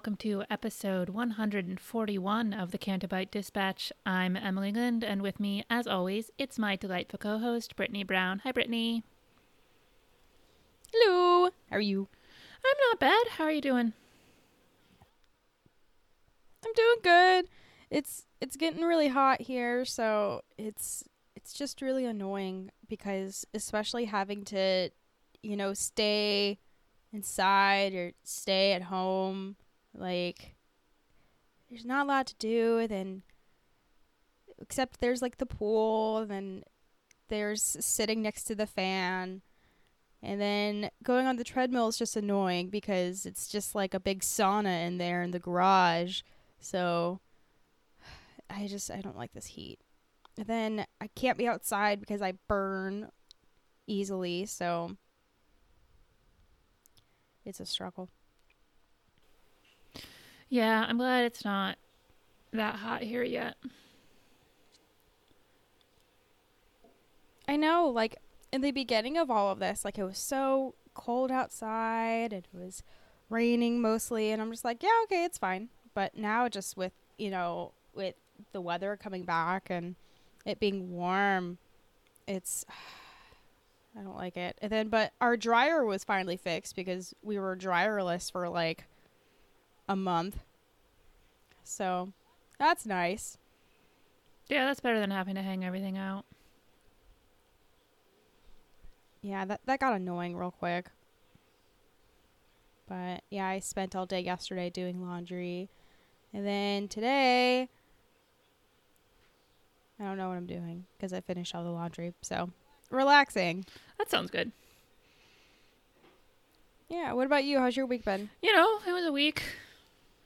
Welcome to episode 141 of the Canto Bight Dispatch. I'm Emily Lind, and with me, as always, it's my delightful co host, Brittany Brown. Hi, Brittany. Hello. How are you? I'm not bad. How are you doing? I'm doing good. It's it's getting really hot here, so it's it's just really annoying because especially having to, you know, stay inside or stay at home, like there's not a lot to do then except there's like the pool then there's sitting next to the fan and then going on the treadmill is just annoying because it's just like a big sauna in there in the garage. So I just I don't like this heat. And then I can't be outside because I burn easily, so it's a struggle. Yeah, I'm glad it's not that hot here yet. I know, like in the beginning of all of this, like it was so cold outside, and it was raining mostly, and I'm just like, yeah, okay, it's fine. But now, just with you know, with the weather coming back and it being warm, it's I don't like it. And then, but our dryer was finally fixed because we were dryerless for like a month. So that's nice. Yeah, that's better than having to hang everything out. Yeah, that that got annoying real quick. But yeah, I spent all day yesterday doing laundry. And then today I don't know what I'm doing because I finished all the laundry. So, relaxing. That sounds good. Yeah, what about you? How's your week been? You know, it was a week.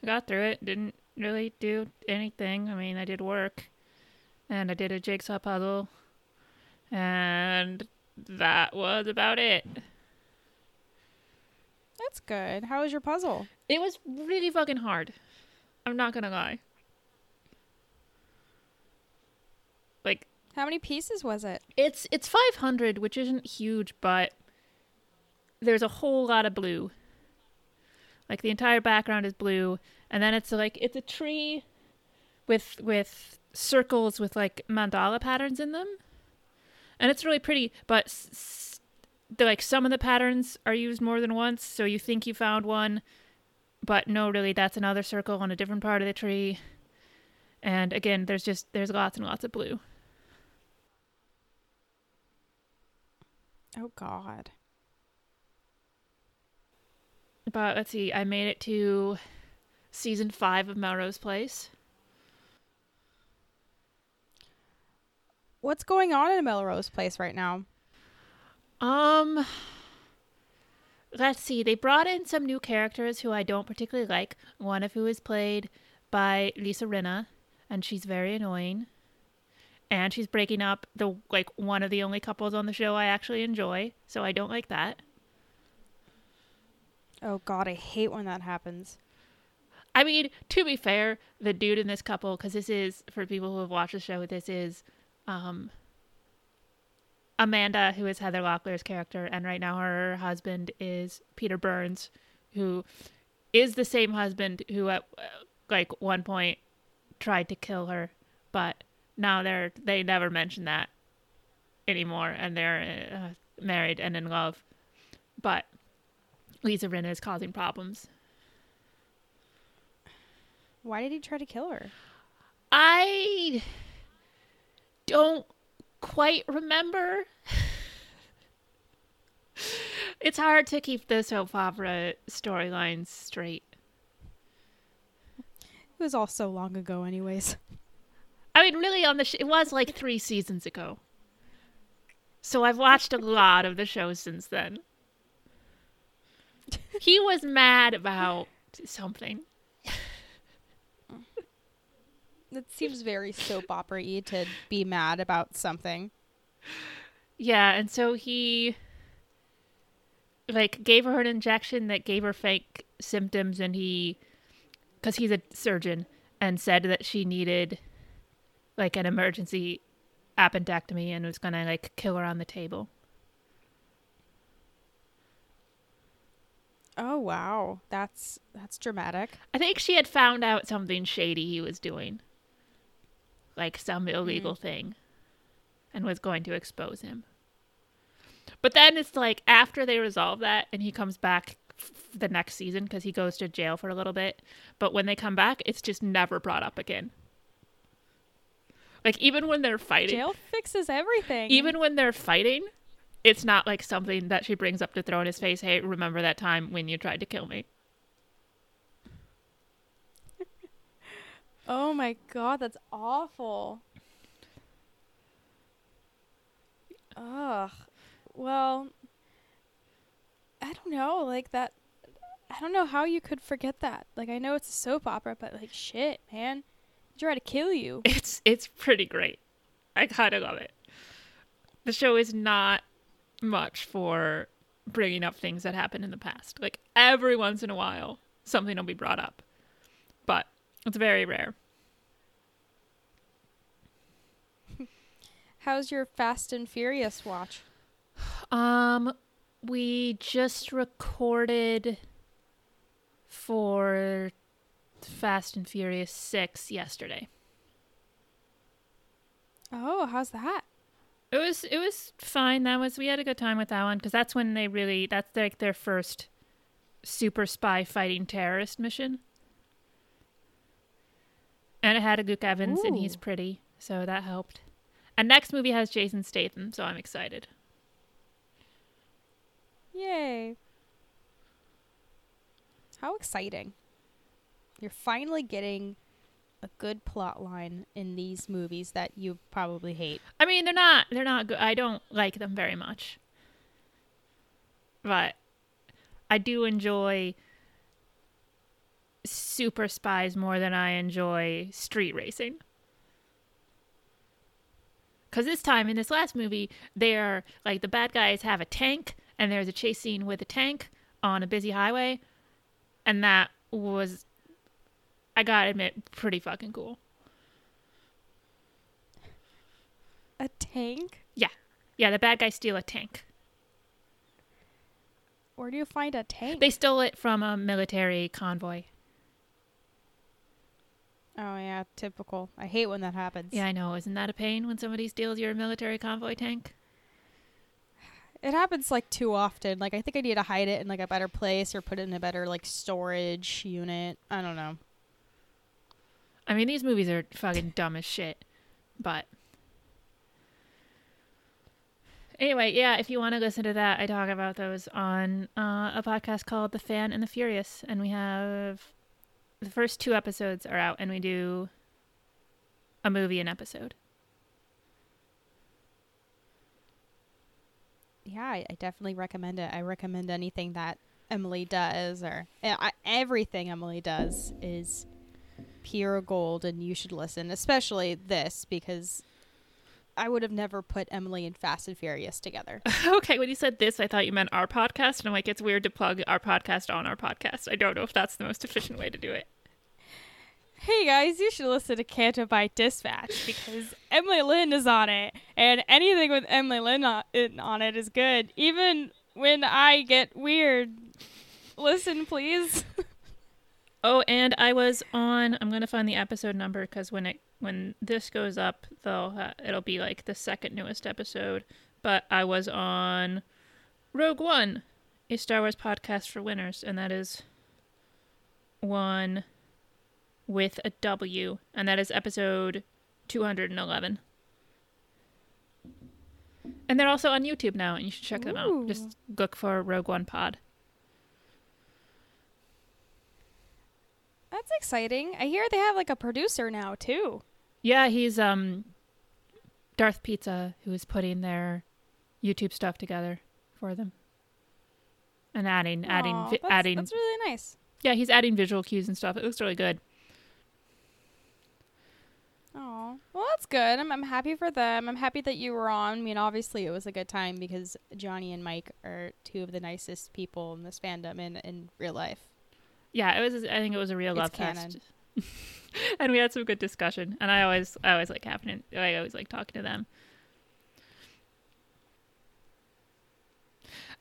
I got through it. Didn't really do anything. I mean, I did work and I did a jigsaw puzzle. And that was about it. That's good. How was your puzzle? It was really fucking hard. I'm not gonna lie. Like How many pieces was it? it's it's 500, which isn't huge, but there's a whole lot of blue. Like the entire background is blue, and then it's like it's a tree with with circles with like mandala patterns in them, and it's really pretty. But s- s- the, like some of the patterns are used more than once, so you think you found one, but no, really, that's another circle on a different part of the tree. And again, there's just there's lots and lots of blue. Oh god. But let's see, I made it to season five of Melrose Place. What's going on in Melrose Place right now? Um, let's see, they brought in some new characters who I don't particularly like. One of who is played by Lisa Rinna, and she's very annoying. And she's breaking up the like one of the only couples on the show I actually enjoy, so I don't like that. Oh god, I hate when that happens. I mean, to be fair, the dude in this couple, because this is for people who have watched the show, this is um, Amanda, who is Heather Locklear's character, and right now her husband is Peter Burns, who is the same husband who at like one point tried to kill her, but now they're they never mention that anymore, and they're uh, married and in love. But Lisa Rinna is causing problems. Why did he try to kill her? I don't quite remember. it's hard to keep the soap opera storylines straight. It was all so long ago, anyways. I mean, really, on the sh- it was like three seasons ago. So I've watched a lot of the show since then. He was mad about something. It seems very soap opera y to be mad about something. Yeah, and so he like gave her an injection that gave her fake symptoms and he cuz he's a surgeon and said that she needed like an emergency appendectomy and was going to like kill her on the table. Oh wow, that's that's dramatic. I think she had found out something shady he was doing. Like some illegal mm-hmm. thing. And was going to expose him. But then it's like after they resolve that and he comes back f- the next season because he goes to jail for a little bit. But when they come back, it's just never brought up again. Like even when they're fighting, Jail fixes everything. even when they're fighting, it's not like something that she brings up to throw in his face. Hey, remember that time when you tried to kill me? Oh my god, that's awful. Ugh. Well, I don't know, like that I don't know how you could forget that. Like I know it's a soap opera, but like shit, man. Tried to kill you. It's it's pretty great. I kind of love it. The show is not much for bringing up things that happened in the past. Like every once in a while, something will be brought up, it's very rare. How's your Fast and Furious watch? Um, we just recorded for Fast and Furious Six yesterday. Oh, how's that? It was it was fine. That was we had a good time with that one because that's when they really that's like their first super spy fighting terrorist mission. And it had a Luke Evans and he's pretty, so that helped. And next movie has Jason Statham, so I'm excited. Yay. How exciting. You're finally getting a good plot line in these movies that you probably hate. I mean, they're not they're not good. I don't like them very much. But I do enjoy super spies more than I enjoy street racing. Cuz this time in this last movie, they're like the bad guys have a tank and there's a chase scene with a tank on a busy highway and that was I got to admit pretty fucking cool. A tank? Yeah, Yeah, the bad guys steal a tank. Where do you find a tank? They stole it from a military convoy. Oh yeah, typical. I hate when that happens. Yeah, I know. Isn't that a pain when somebody steals your military convoy tank? It happens like too often. Like I think I need to hide it in like a better place or put it in a better like storage unit. I don't know. I mean, these movies are fucking dumb as shit. But anyway, yeah, if you want to listen to that, I talk about those on uh, a podcast called The Fan and the Furious, and we have the first two episodes are out, and we do a movie an episode. Yeah, I, I definitely recommend it. I recommend anything that Emily does or eh, I, everything Emily does is pure gold and you should listen, especially this because I would have never put Emily and Fast and Furious together. okay, when you said this, I thought you meant our podcast, and I'm like, it's weird to plug our podcast on our podcast. I don't know if that's the most efficient way to do it. hey guys, you should listen to Canto Bight Dispatch because Emily Lind is on it, and anything with Emily Lind on on it is good. Even when I get weird, listen please. Oh, and I was on. I'm gonna find the episode number because when it when this goes up, they'll ha- uh, it'll be like the second newest episode. But I was on Rogue One, a Star Wars podcast for winners, and that is one with a W, and that is episode 211. And they're also on YouTube now, and you should check them out. Just look for Rogue One Pod. That's exciting. I hear they have like a producer now too. Yeah, he's um Darth Pizza who is putting their YouTube stuff together for them. And adding adding Aw, vi- that's, adding That's really nice. Yeah, he's adding visual cues and stuff. It looks really good. Oh, well, that's good. I'm, I'm happy for them. I'm happy that you were on. I mean, obviously, it was a good time because Johnny and Mike are two of the nicest people in this fandom in, in real life. Yeah, it was I think it was a real love fest. and we had some good discussion. And I always I always like it I always like talking to them.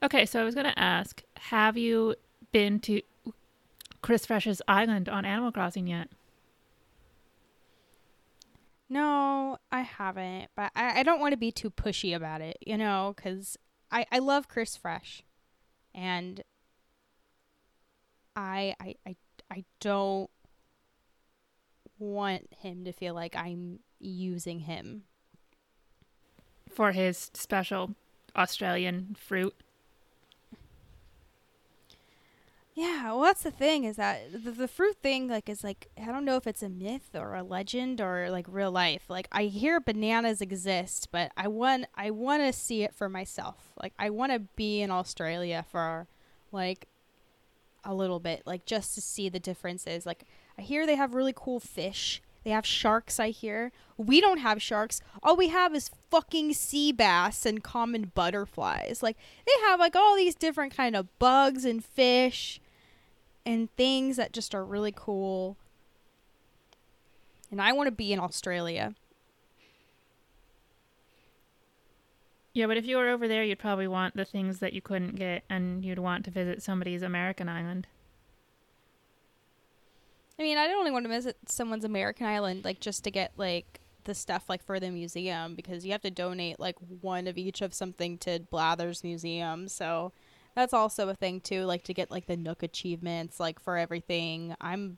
Okay, so I was gonna ask, have you been to Chris Fresh's island on Animal Crossing yet? No, I haven't, but I, I don't want to be too pushy about it, you know, because I, I love Chris Fresh, and I, I I I don't want him to feel like I'm using him. For his special Australian fruit. Yeah, well, that's the thing is that the, the fruit thing, like, is like I don't know if it's a myth or a legend or like real life. Like, I hear bananas exist, but I want I want to see it for myself. Like, I want to be in Australia for like a little bit, like just to see the differences. Like, I hear they have really cool fish. They have sharks. I hear we don't have sharks. All we have is fucking sea bass and common butterflies. Like, they have like all these different kind of bugs and fish and things that just are really cool. And I want to be in Australia. Yeah, but if you were over there, you'd probably want the things that you couldn't get, and you'd want to visit somebody's American island. I mean, I don't only want to visit someone's American island like just to get like the stuff like for the museum because you have to donate like one of each of something to Blathers Museum. So that's also a thing too, like to get like the Nook achievements like for everything. I'm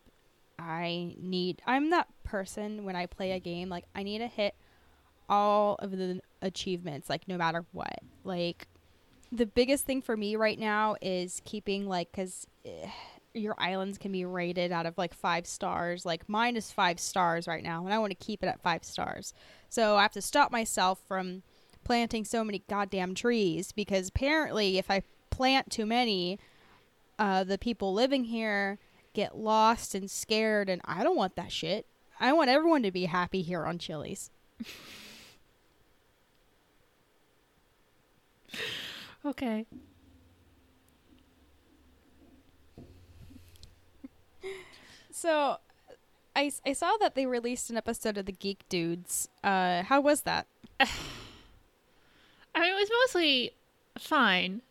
I need I'm that person when I play a game like I need to hit all of the achievements like no matter what. Like the biggest thing for me right now is keeping like cuz your islands can be rated out of like five stars. Like mine is five stars right now, and I want to keep it at five stars. So I have to stop myself from planting so many goddamn trees because apparently, if I plant too many, uh, the people living here get lost and scared, and I don't want that shit. I want everyone to be happy here on Chili's. Okay. So. I, I saw that they released an episode of the Geek Dudes. Uh, how was that? I mean, it was mostly fine.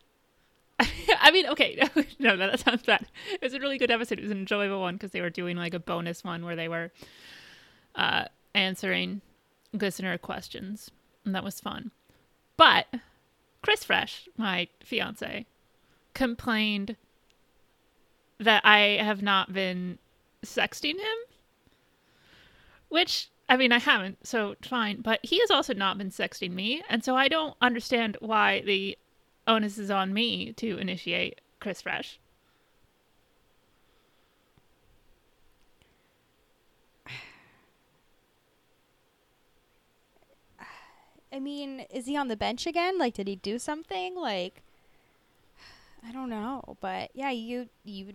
I mean, okay, no, no, that sounds bad. It was a really good episode. It was an enjoyable one because they were doing like a bonus one where they were uh, answering listener questions, and that was fun. But Chris Fresh, my fiance, complained that I have not been sexting him, which I mean, I haven't, so fine. But he has also not been sexting me, and so I don't understand why the onus is on me to initiate Chris Fresh. I mean, is he on the bench again? Like, did he do something? Like, I don't know, but yeah, you you.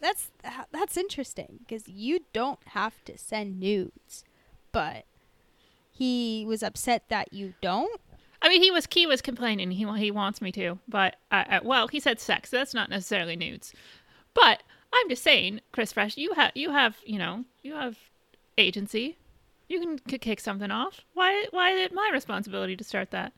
That's that's interesting because you don't have to send nudes, but he was upset that you don't. I mean, he was he was complaining. He he wants me to, but uh, uh, well, he said sex. That's not necessarily nudes, but I'm just saying, Chris Fresh, you have you have you know you have agency. You can k- kick something off. Why why is it my responsibility to start that?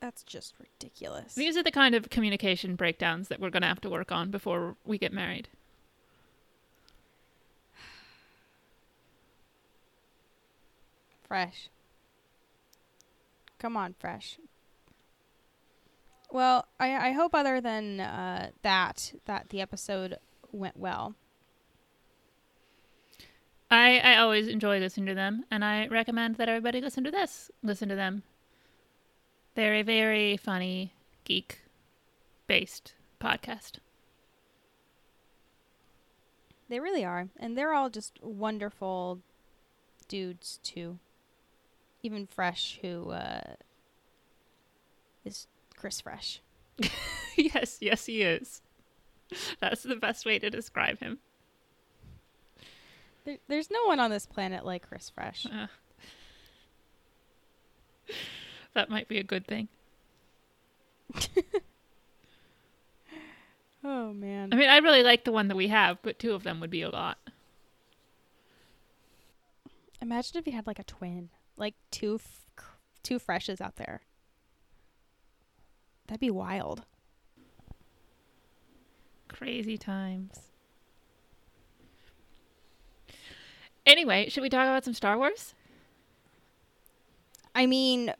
That's just ridiculous. These are the kind of communication breakdowns that we're going to have to work on before we get married. Fresh. Come on, fresh. Well, I I hope other than uh, that that the episode went well. I, I always enjoy listening to them, and I recommend that everybody listen to this. Listen to them. They're a very funny, geek based podcast. They really are, and they're all just wonderful dudes too. Even Fresh, who uh, is Chris Fresh. yes, yes, he is. That's the best way to describe him. There, there's no one on this planet like Chris Fresh. Uh, that might be a good thing. Oh man. I mean, I really like the one that we have, but two of them would be a lot. Imagine if you had like a twin, like two f- two freshes out there. That'd be wild. Crazy times. Anyway, should we talk about some Star Wars? I mean,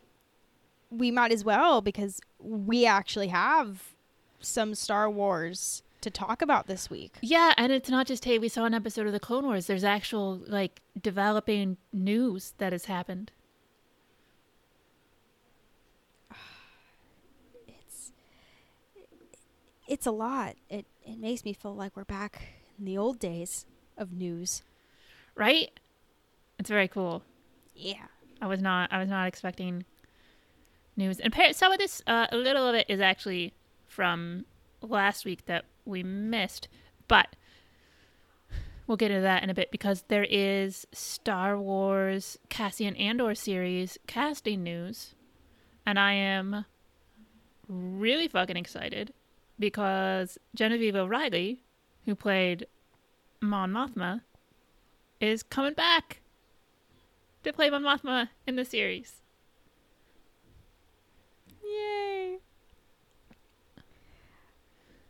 we might as well because we actually have some Star Wars to talk about this week. Yeah, and it's not just hey, we saw an episode of the Clone Wars. There's actual like developing news that has happened. It's it's a lot. It it makes me feel like we're back in the old days of news. Right? It's very cool. Yeah. I was not I was not expecting news. And some of this uh, a little of it is actually from last week that we missed, but we'll get into that in a bit because there is Star Wars Cassian Andor series casting news, and I am really fucking excited because Genevieve O'Reilly, who played Mon Mothma, is coming back to play Mon Mothma in the series. Yay.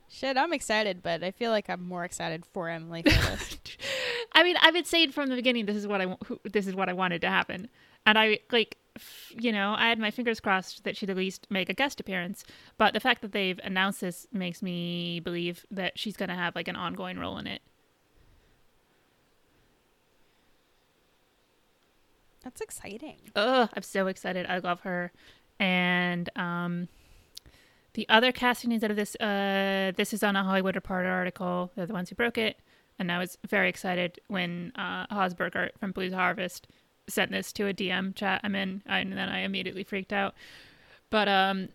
Shit, I'm excited, but I feel like I'm more excited for Emily for this. I mean, I've been saying from the beginning this is what I this is what I wanted to happen, and I like, f- you know, I had my fingers crossed that she'd at least make a guest appearance. But the fact that they've announced this makes me believe that she's gonna have like an ongoing role in it. That's exciting. Ugh, I'm so excited. I love her. And um the other casting news out of this uh this is on a Hollywood Reporter article. They're the ones who broke it. And I was very excited when uh Hosberger from Blues Harvest sent this to a DM chat I'm in and then I immediately freaked out. But um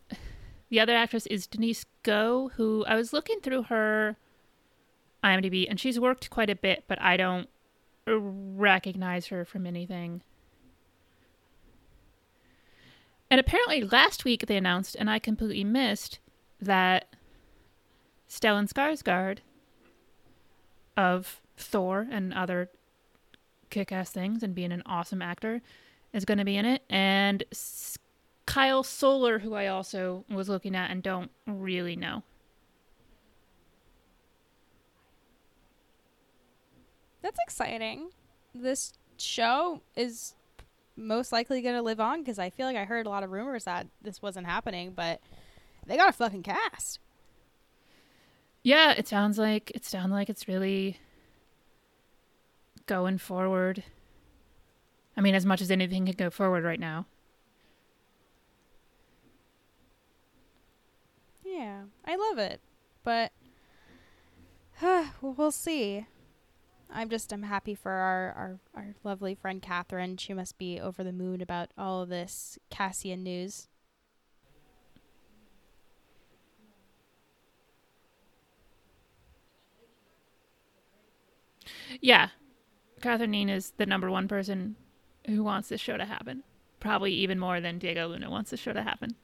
the other actress is Denise Gough, who I was looking through her IMDb and she's worked quite a bit, but I don't recognize her from anything. And apparently last week they announced, and I completely missed, that Stellan Skarsgård of Thor and other kick-ass things and being an awesome actor is going to be in it. And Kyle Soller, who I also was looking at and don't really know. That's exciting. This show is most likely going to live on because I feel like I heard a lot of rumors that this wasn't happening, but they got a fucking cast. Yeah, it sounds like it sounds like it's really going forward. I mean, as much as anything can go forward right now. Yeah, I love it, but we'll see. I'm just I'm happy for our, our our lovely friend Catherine. She must be over the moon about all of this Cassian news. Yeah, Catherine is the number one person who wants this show to happen. Probably even more than Diego Luna wants this show to happen.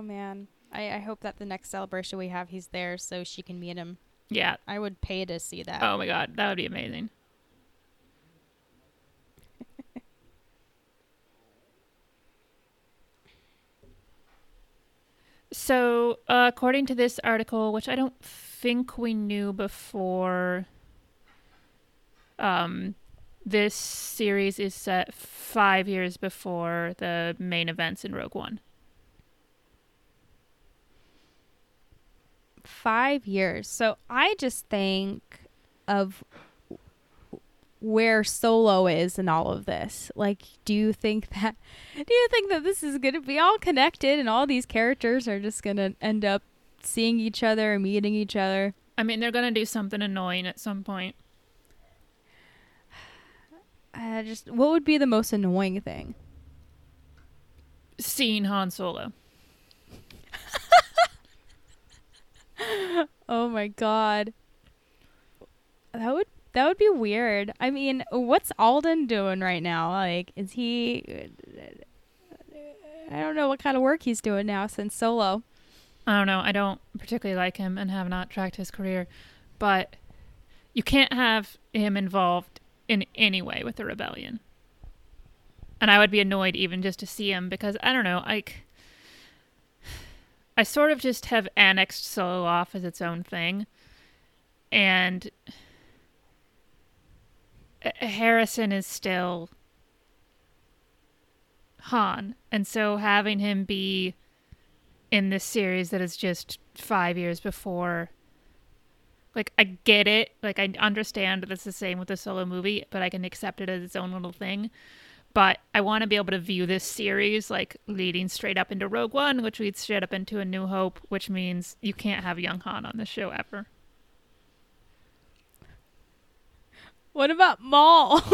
Oh man, I, I hope that the next celebration we have, he's there so she can meet him. Yeah, I would pay to see that. Oh my god, that would be amazing. so, uh, according to this article, which I don't think we knew before, um, this series is set five years before the main events in Rogue One. Five years. So I just think of where Solo is in all of this. Like, do you think that do you think that this is going to be all connected and all these characters are just going to end up seeing each other and meeting each other? I mean, they're gonna do something annoying at some point. Uh, just what would be the most annoying thing? Seeing Han Solo. Oh my god. That would that would be weird. I mean, what's Alden doing right now? Like, is he I don't know what kind of work he's doing now since Solo. I don't know. I don't particularly like him and have not tracked his career, but you can't have him involved in any way with the rebellion. And I would be annoyed even just to see him because I don't know, like I sort of just have annexed Solo off as its own thing. And Harrison is still Han. And so having him be in this series that is just five years before. Like, I get it. Like, I understand that it's the same with the solo movie, but I can accept it as its own little thing. But I want to be able to view this series like leading straight up into Rogue One, which leads straight up into A New Hope, which means you can't have young Han on the show ever. What about Maul?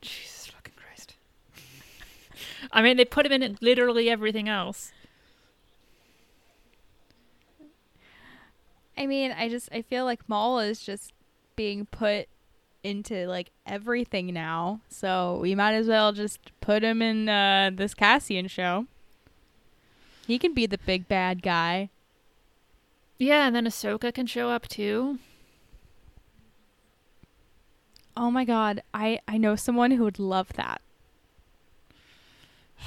Jesus fucking Christ. I mean, they put him in literally everything else. I mean, I just I feel like Maul is just being put into like everything now. So we might as well just put him in uh, this Cassian show. He can be the big bad guy. Yeah, and then Ahsoka can show up too. Oh my god, I I know someone who would love that.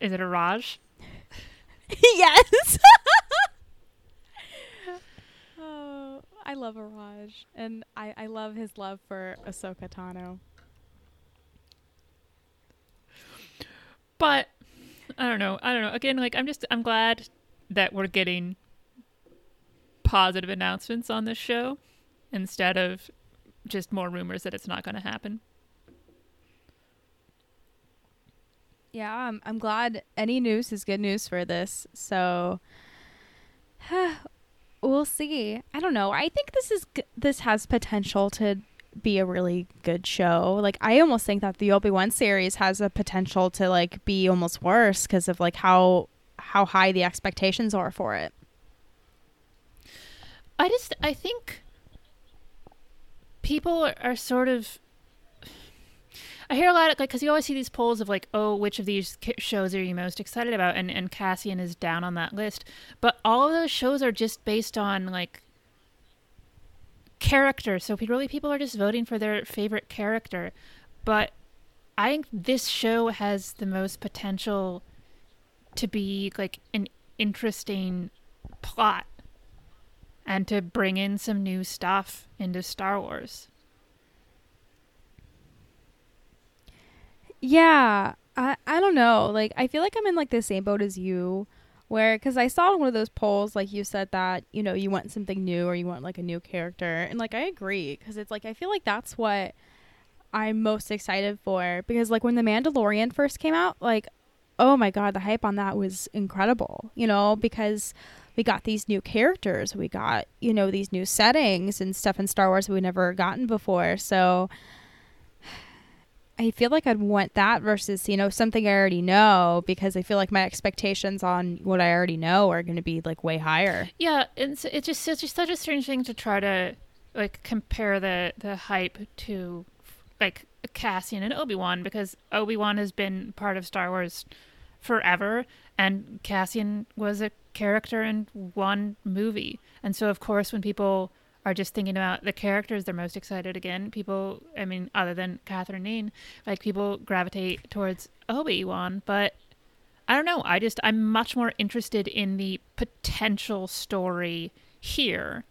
Is it a Raj? yes. oh, I love Araj, and I I love his love for Ahsoka Tano. But I don't know. I don't know. Again, like I'm just I'm glad that we're getting positive announcements on this show instead of just more rumors that it's not going to happen. Yeah, I'm I'm glad any news is good news for this. So we'll see. I don't know. I think this is this has potential to be a really good show. Like I almost think that the Obi-Wan series has a potential to like be almost worse because of like how how high the expectations are for it. I just I think people are sort of I hear a lot of like because you always see these polls of like, oh, which of these shows are you most excited about? And and Cassian is down on that list, but all of those shows are just based on like character. So really, people are just voting for their favorite character. But I think this show has the most potential to be like an interesting plot and to bring in some new stuff into Star Wars. Yeah, I I don't know. Like I feel like I'm in like the same boat as you, where because I saw one of those polls, like you said that you know you want something new or you want like a new character, and like I agree because it's like I feel like that's what I'm most excited for because like when the Mandalorian first came out, like oh my god, the hype on that was incredible. You know because we got these new characters, we got you know these new settings and stuff in Star Wars we never gotten before, so. I feel like I'd want that versus, you know, something I already know because I feel like my expectations on what I already know are going to be like way higher. Yeah, it's it's just it's just such a strange thing to try to like compare the the hype to like Cassian and Obi Wan because Obi Wan has been part of Star Wars forever, and Cassian was a character in one movie, and so of course when people are just thinking about the characters they're most excited again. People, I mean, other than Catherine Neen, like people gravitate towards Obi Wan, but I don't know. I just I'm much more interested in the potential story here,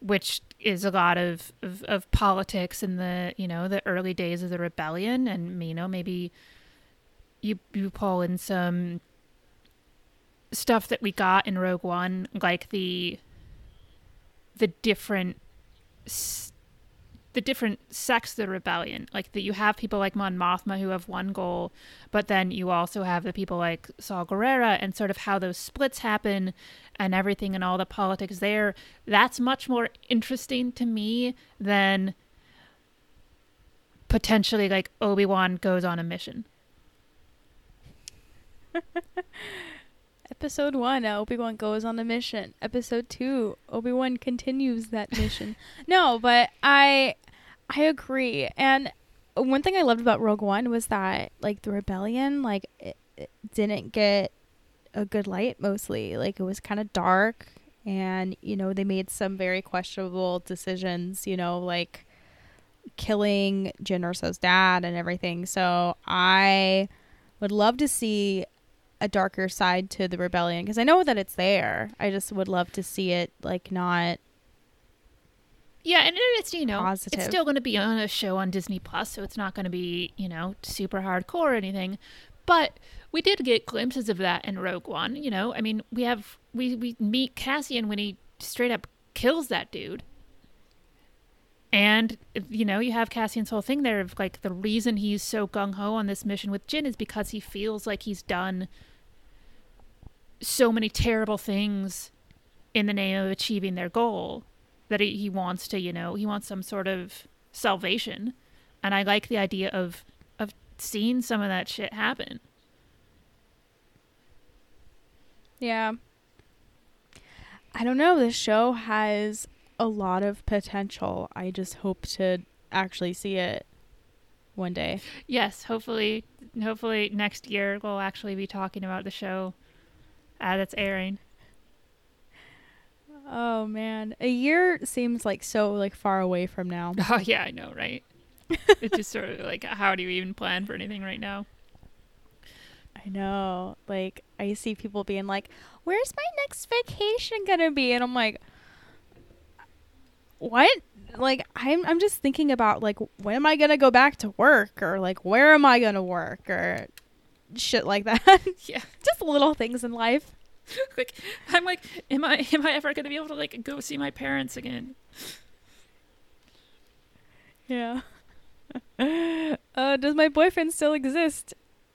which is a lot of, of, of politics in the you know the early days of the rebellion, and you know maybe you you pull in some stuff that we got in Rogue One, like the the different the different sects of the rebellion. Like that you have people like Mon Mothma who have one goal, but then you also have the people like Saw Gerrera and sort of how those splits happen and everything and all the politics there. That's much more interesting to me than potentially like Obi-Wan goes on a mission. Episode one, uh, Obi Wan goes on a mission. Episode two, Obi Wan continues that mission. no, but I, I agree. And one thing I loved about Rogue One was that like the rebellion, like it, it didn't get a good light mostly. Like it was kind of dark, and you know they made some very questionable decisions. You know, like killing Jyn Erso's dad and everything. So I would love to see a darker side to the rebellion because I know that it's there. I just would love to see it like not. Yeah, and it's you know Positive. it's still going to be on a show on Disney Plus, so it's not going to be you know super hardcore or anything. But we did get glimpses of that in Rogue One. You know, I mean, we have we we meet Cassian when he straight up kills that dude. And you know, you have Cassian's whole thing there of like the reason he's so gung ho on this mission with Jyn is because he feels like he's done so many terrible things in the name of achieving their goal that he, he wants to, you know, he wants some sort of salvation. And I like the idea of of seeing some of that shit happen. Yeah. I don't know. This show has a lot of potential. I just hope to actually see it one day. Yes, hopefully hopefully next year we'll actually be talking about the show Ah, as it's airing. Oh man, a year seems like so like far away from now. Oh yeah, I know, right? it's just sort of like uh, how do you even plan for anything right now? I know. Like I see people being like, "Where's my next vacation gonna be?" And I'm like, "What?" Like I'm I'm just thinking about like when am I gonna go back to work or like where am I gonna work or shit like that. Yeah. just little things in life. like I'm like, am I am I ever gonna be able to like go see my parents again? Yeah. uh, does my boyfriend still exist?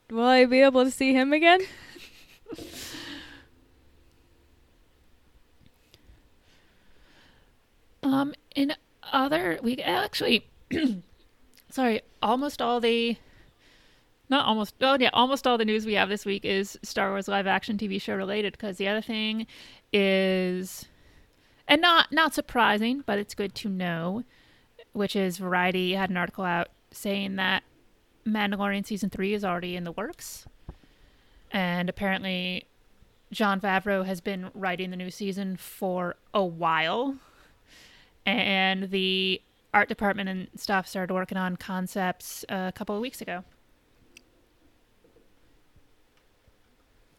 Will I be able to see him again? Um, in other, we actually, sorry, almost all the, not almost, oh yeah, almost all the news we have this week is Star Wars live action TV show related. Because the other thing is, and not not surprising, but it's good to know, which is Variety had an article out saying that Mandalorian season three is already in the works, and apparently. Jon Favreau has been writing the new season for a while and the art department and stuff started working on concepts a couple of weeks ago.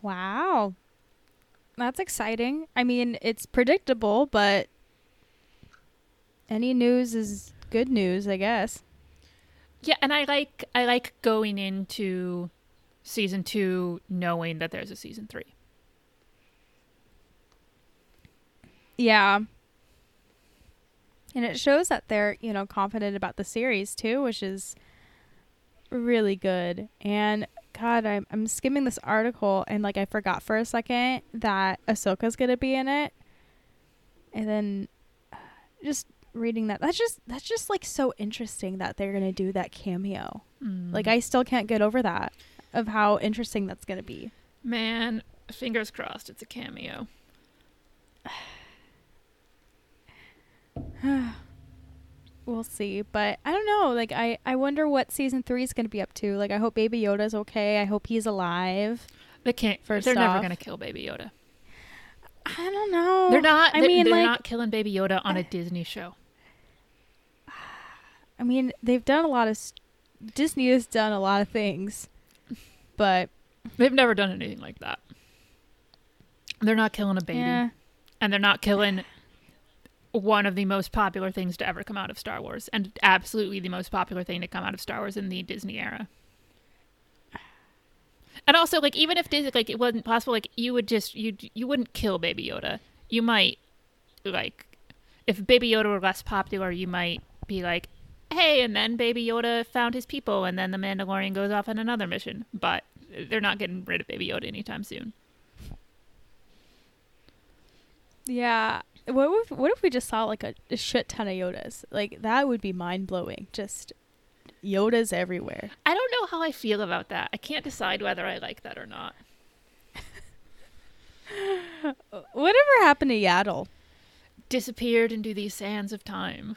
Wow. That's exciting. I mean, it's predictable, but any news is good news, I guess. Yeah, and I like I like going into season 2 knowing that there's a season 3. Yeah. And it shows that they're, you know, confident about the series too, which is really good. And God, I'm I'm skimming this article and like I forgot for a second that Ahsoka's gonna be in it. And then uh, just reading that that's just that's just like so interesting that they're gonna do that cameo. Mm. Like I still can't get over that of how interesting that's gonna be. man, fingers crossed it's a cameo. We'll see, but I don't know. Like I, I wonder what season three is gonna be up to. Like I hope Baby Yoda's okay. I hope he's alive. They can't First they're never going to kill Baby Yoda. I don't know. They're not I they're, mean, they're like, not killing Baby Yoda on a Disney show. I mean, they've done a lot of. Disney has done a lot of things, but They've never done anything like that. They're not killing a baby. Yeah. And they're not killing one of the most popular things to ever come out of Star Wars. And absolutely the most popular thing to come out of Star Wars in the Disney era. And also, like, even if Disney, like, it wasn't possible, like, you would just, you you wouldn't kill Baby Yoda. You might, like, if Baby Yoda were less popular, you might be like, hey, and then Baby Yoda found his people, and then the Mandalorian goes off on another mission. But they're not getting rid of Baby Yoda anytime soon. Yeah. What if what if we just saw like a, a shit ton of Yodas? Like that would be mind blowing. Just Yodas everywhere. I don't know how I feel about that. I can't decide whether I like that or not. Whatever happened to Yaddle? Disappeared into the sands of time.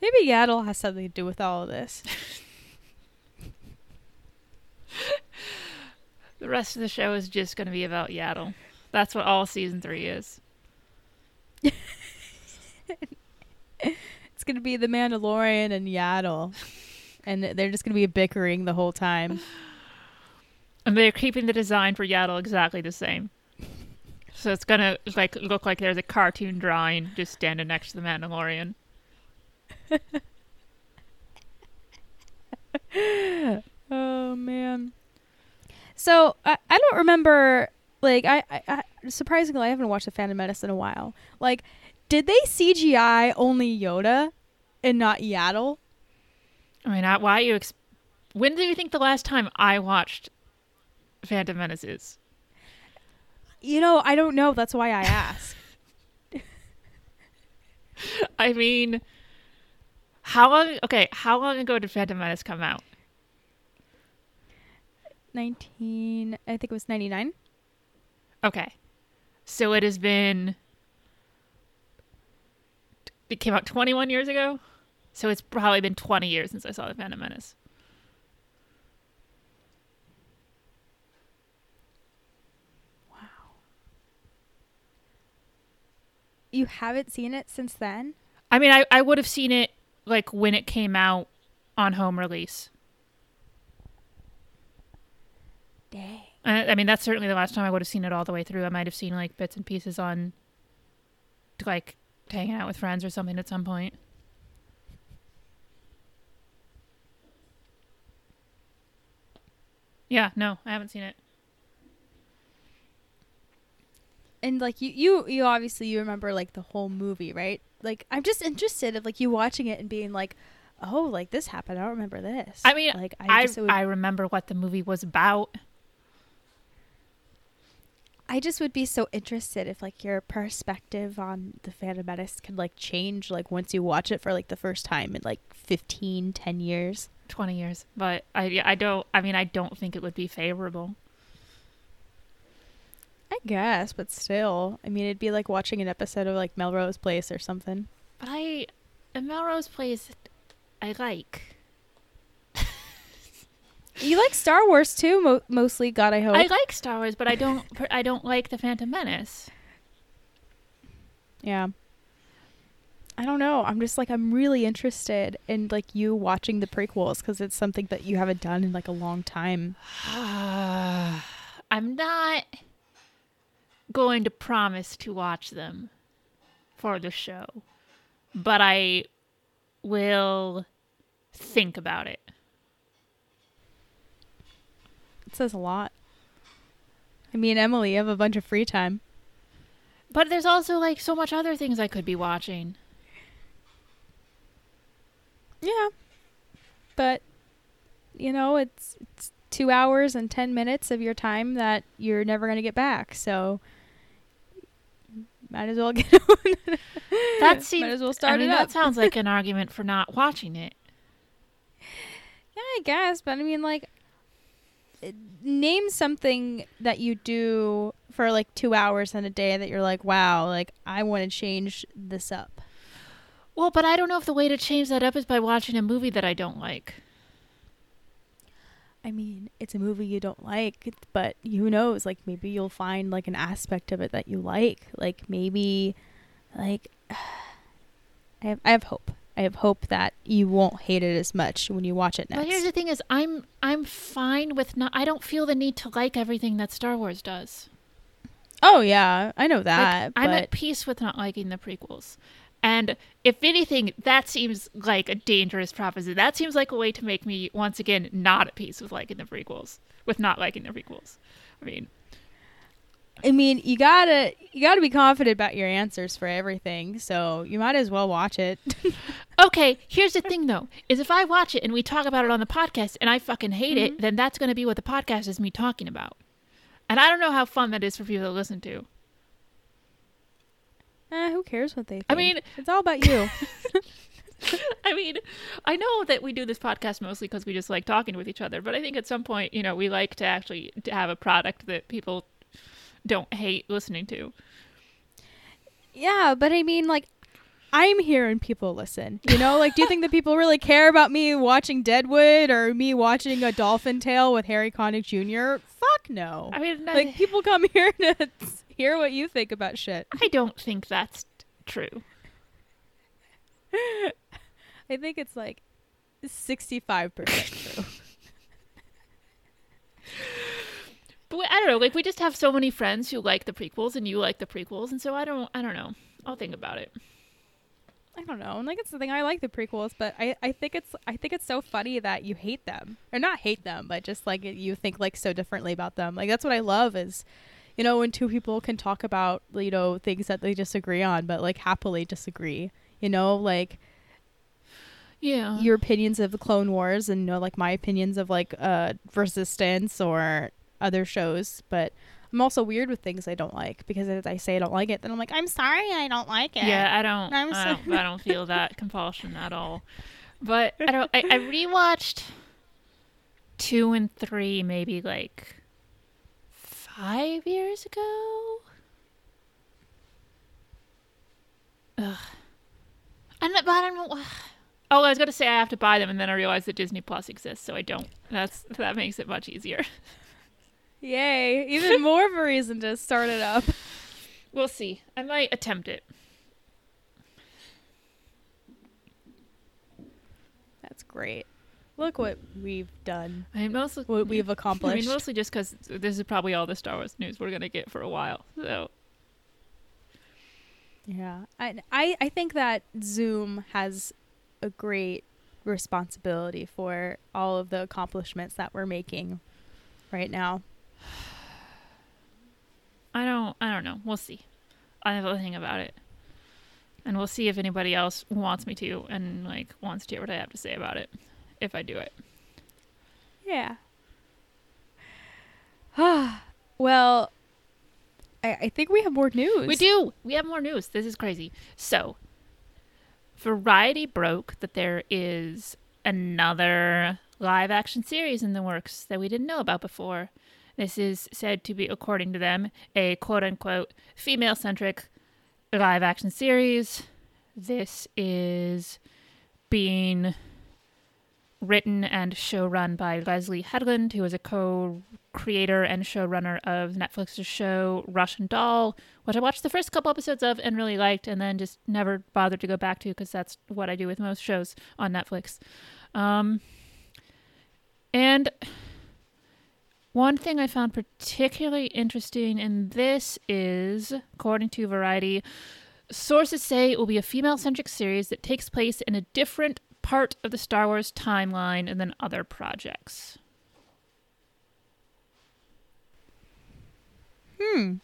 Maybe Yaddle has something to do with all of this. The rest of the show is just going to be about Yaddle. That's what all season three is. It's gonna be the Mandalorian and Yaddle, and they're just gonna be bickering the whole time. And they're keeping the design for Yaddle exactly the same. So it's gonna like look like there's a cartoon drawing just standing next to the Mandalorian. Oh man. So I, I don't remember like I, I, I surprisingly I haven't watched the Phantom Menace in a while. Like, did they CGI only Yoda and not Yaddle? I mean, I- why you? Ex- when do you think the last time I watched Phantom Menace is? You know, I don't know. That's why I ask. I mean, how long? Okay, how long ago did Phantom Menace come out? Nineteen, I think it was ninety nine. Okay, so it has been. It came out 21 years ago, so it's probably been 20 years since I saw the Phantom Menace. Wow. You haven't seen it since then? I mean, I, I would have seen it like when it came out on home release. I, I mean, that's certainly the last time I would have seen it all the way through. I might have seen like bits and pieces on, like, hanging out with friends or something at some point. Yeah, no, I haven't seen it. And like you, you, you obviously you remember like the whole movie, right? Like I'm just interested of like you watching it and being like, oh, like this happened. I don't remember this. I mean, like I, just would, I remember what the movie was about. I just would be so interested if like your perspective on the Phantom Menace could like change like once you watch it for like the first time in like 15, 10 years. 20 years but i yeah, i don't i mean i don't think it would be favorable I guess, but still, I mean, it'd be like watching an episode of like Melrose Place or something. but i melrose place i like You like Star Wars too, mo- mostly. God, I hope. i like star wars but i don't i don't like the phantom menace yeah. I don't know. I'm just like I'm really interested in like you watching the prequels because it's something that you haven't done in like a long time. i'm not going to promise to watch them for the show but i will think about it It says a lot. I mean, Emily, you have a bunch of free time. but there's also like so much other things i could be watching Yeah. But you know, it's it's 2 hours and 10 minutes of your time that you're never going to get back. So might as well get on. that seems might as well start I mean, it up. that sounds like an argument for not watching it yeah, I guess, but I mean like name something that you do for like 2 hours in a day that you're like, "Wow, like I want to change this up." Well, but I don't know if the way to change that up is by watching a movie that I don't like. I mean, it's a movie you don't like, but who knows? Like maybe you'll find like an aspect of it that you like. Like maybe, like I have I have hope. I have hope that you won't hate it as much when you watch it next. But here's the thing: is I'm I'm fine with not. I don't feel the need to like everything that Star Wars does. oh yeah, I know Like, that. I'm at peace with not liking the prequels. And if anything, that seems like a dangerous proposition. That seems like a way to make me once again not at peace with liking the prequels, with not liking the prequels. I mean, I mean, you gotta you gotta be confident about your answers for everything. So you might as well watch it. okay. Here's the thing, though: is if I watch it and we talk about it on the podcast and I fucking hate Mm-hmm. it, then that's going to be what the podcast is me talking about. And I don't know how fun that is for people to listen to. eh, who cares what they think? I mean- it's all about you. I mean, I know that we do this podcast mostly because we just like talking with each other, but I think at some point, you know, we like to actually to have a product that people don't hate listening to. yeah, but I mean, like, I'm here and people listen. You know, like, do you think that people really care about me watching Deadwood or me watching a Dolphin Tale with Harry Connick Jr.? Fuck no. I mean, Like, I, people come here to hear what you think about shit. I don't think that's true. I think it's like 65% true. But I don't know. Like, we just have so many friends who like the prequels, and you like the prequels, and so I don't. I don't know. I'll think about it. I don't know. And like it's the thing I like the prequels, but I, I think it's I think it's so funny that you hate them. Or not hate them, but just like you think like so differently about them. Like that's what I love is you know, when two people can talk about, you know, things that they disagree on, but like happily disagree. You know, like Yeah. your opinions of the Clone Wars and you know, like my opinions of like uh Resistance or other shows, but I'm also weird with things I don't like because if I say I don't like it, then I'm like, I'm sorry I don't like it. Yeah, I don't. I'm I don't, I don't feel that compulsion at all. But I don't. I, I rewatched two and three maybe like five years ago. Ugh. And but I don't know. Oh, I was gonna say I have to buy them, and then I realized that Disney Plus exists, so I don't. That's that makes it much easier. Yay. Even more of a reason to start it up. We'll see. I might attempt it. That's great. Look what we've done. I mean, mostly What we've accomplished. I mean, mostly just because this is probably all the Star Wars news we're gonna get for a while. So yeah. I, I I think that Zoom has a great responsibility for all of the accomplishments that we're making right now. I don't. I don't know. We'll see. I have a thing about it, and we'll see if anybody else wants me to and like wants to hear what I have to say about it. If I do it, Yeah. well, I, I think we have more news. we do. We have more news. This is crazy. So, Variety broke that there is another live action series in the works that we didn't know about before. This is said to be, according to them, a quote unquote female centric live action series. This is being written and show run by Leslie Headland, who is a co creator and showrunner of Netflix's show Russian Doll, which I watched the first couple episodes of and really liked, and then just never bothered to go back to because that's what I do with most shows on Netflix. Um, and one thing I found particularly interesting in this is, according to Variety, sources say it will be a female centric series that takes place in a different part of the Star Wars timeline than other projects. Hmm.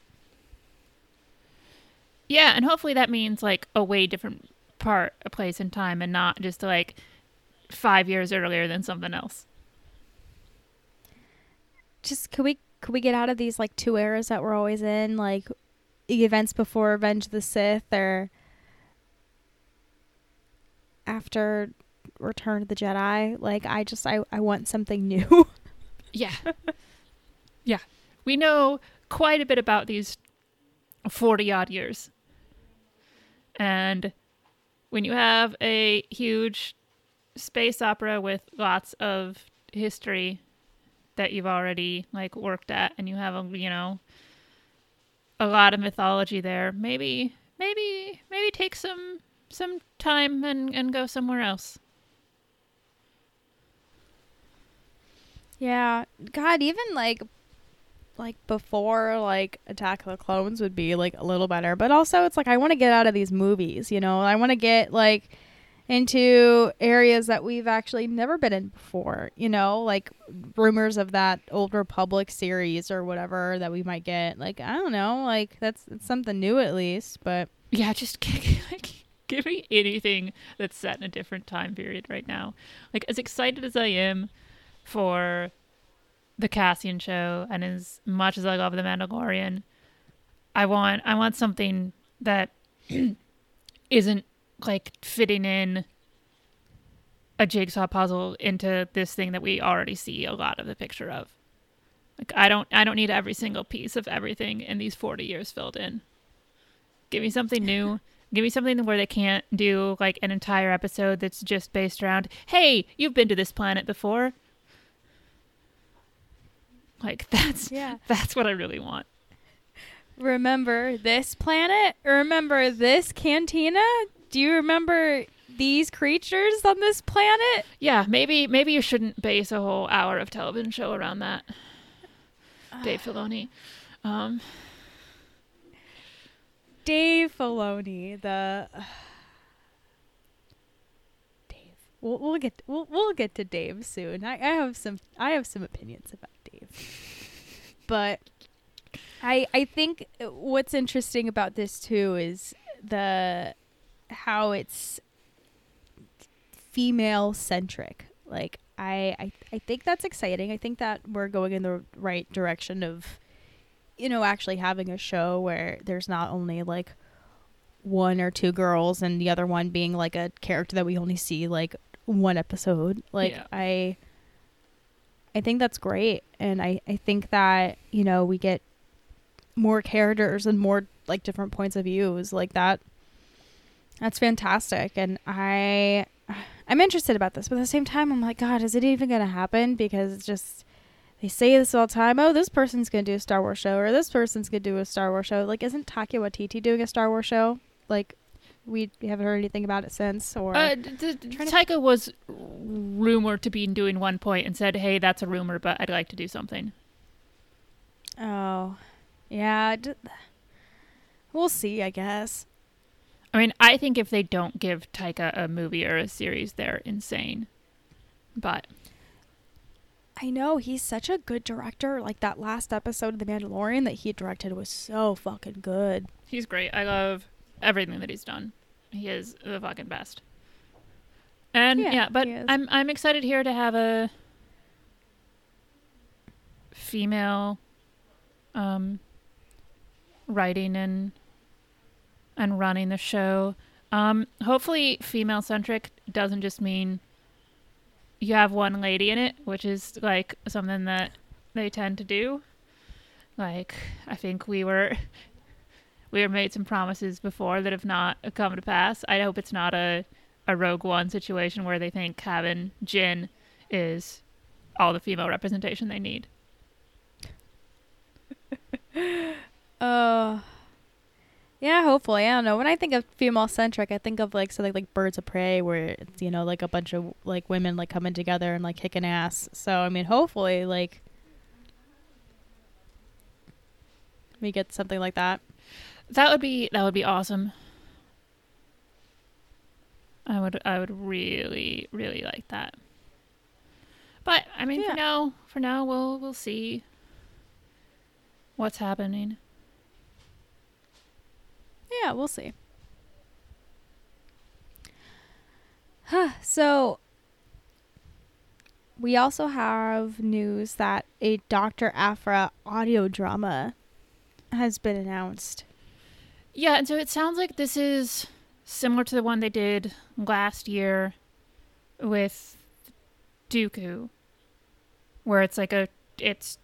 Yeah, and hopefully that means like a way different part, a place in time, and not just like five years earlier than something else. Just could we could we get out of these like two eras that we're always in, like events before Revenge of the Sith or after Return of the Jedi? Like I just I, I want something new. Yeah. yeah. We know quite a bit about these 40 odd years. And when you have a huge space opera with lots of history that you've already like worked at and you have a you know a lot of mythology there maybe maybe maybe take some some time and and go somewhere else. Yeah, God, even like like before like Attack of the Clones would be like a little better, but also it's like I want to get out of these movies, you know. I want to get like into areas that we've actually never been in before, you know, like rumors of that Old Republic series or whatever that we might get. Like I don't know, like that's, that's something new at least, but Yeah, just like give me anything that's set in a different time period right now. Like as excited as I am for the Cassian show and as much as I love the Mandalorian, I want I want something that isn't like fitting in a jigsaw puzzle into this thing that we already see a lot of the picture of. Like I don't I don't need every single piece of everything in these 40 years filled in. Give me something new. Give me something where they can't do like an entire episode that's just based around, "Hey, you've been to this planet before." Like that's Yeah. that's what I really want. remember this planet? Remember this cantina? Do you remember these creatures on this planet? Yeah, maybe maybe you shouldn't base a whole hour of television show around that. Dave Filoni. Um, Dave Filoni, the Dave. We'll, we'll get we'll, we'll get to Dave soon. I, I have some I have some opinions about Dave, but I I think what's interesting about this too is the how it's female centric. Like I, I I think that's exciting. I think that we're going in the right direction of you know actually having a show where there's not only like one or two girls and the other one being like a character that we only see like one episode. Like Yeah. I I think that's great and I I think that, you know, we get more characters and more like different points of views like that. That's fantastic and I I'm interested about this, but at the same time I'm like god, is it even going to happen because it's just they say this all the time. Oh, this person's gonna do a Star Wars show, or this person's gonna do a Star Wars show. Like, isn't Taika Waititi doing a Star Wars show? Like, we, haven't heard anything about it since. Or uh, d- d- trying to- Taika was rumored to be doing one point and said, "Hey, that's a rumor, but I'd like to do something." oh, yeah, d- we'll see. I guess. I mean, I think if they don't give Taika a movie or a series, they're insane. But I know he's such a good director. Like that last episode of The Mandalorian that he directed was so fucking good. he's great. I love everything that he's done. He is the fucking best. And Yeah, yeah, but. I'm I'm excited here to have a female um writing and and running the show. Um hopefully female centric doesn't just mean you have one lady in it, which is like something that they tend to do. Like I think we were we were made some promises before that have not come to pass. I hope it's not a a Rogue One situation where they think having Jyn is all the female representation they need. Uh, yeah, hopefully. I don't know. When I think of female centric, I think of like something like Birds of Prey, where it's you know like a bunch of like women like coming together and like kicking ass. So I mean, hopefully, like we get something like that. That would be that would be awesome. I would I would really really like that. But I mean Yeah. for now for now we'll we'll see what's happening. Yeah, we'll see. so we also have news that a Dr. Aphra audio drama has been announced. Yeah, and so it sounds like this is similar to the one they did last year with Dooku, where it's like a it's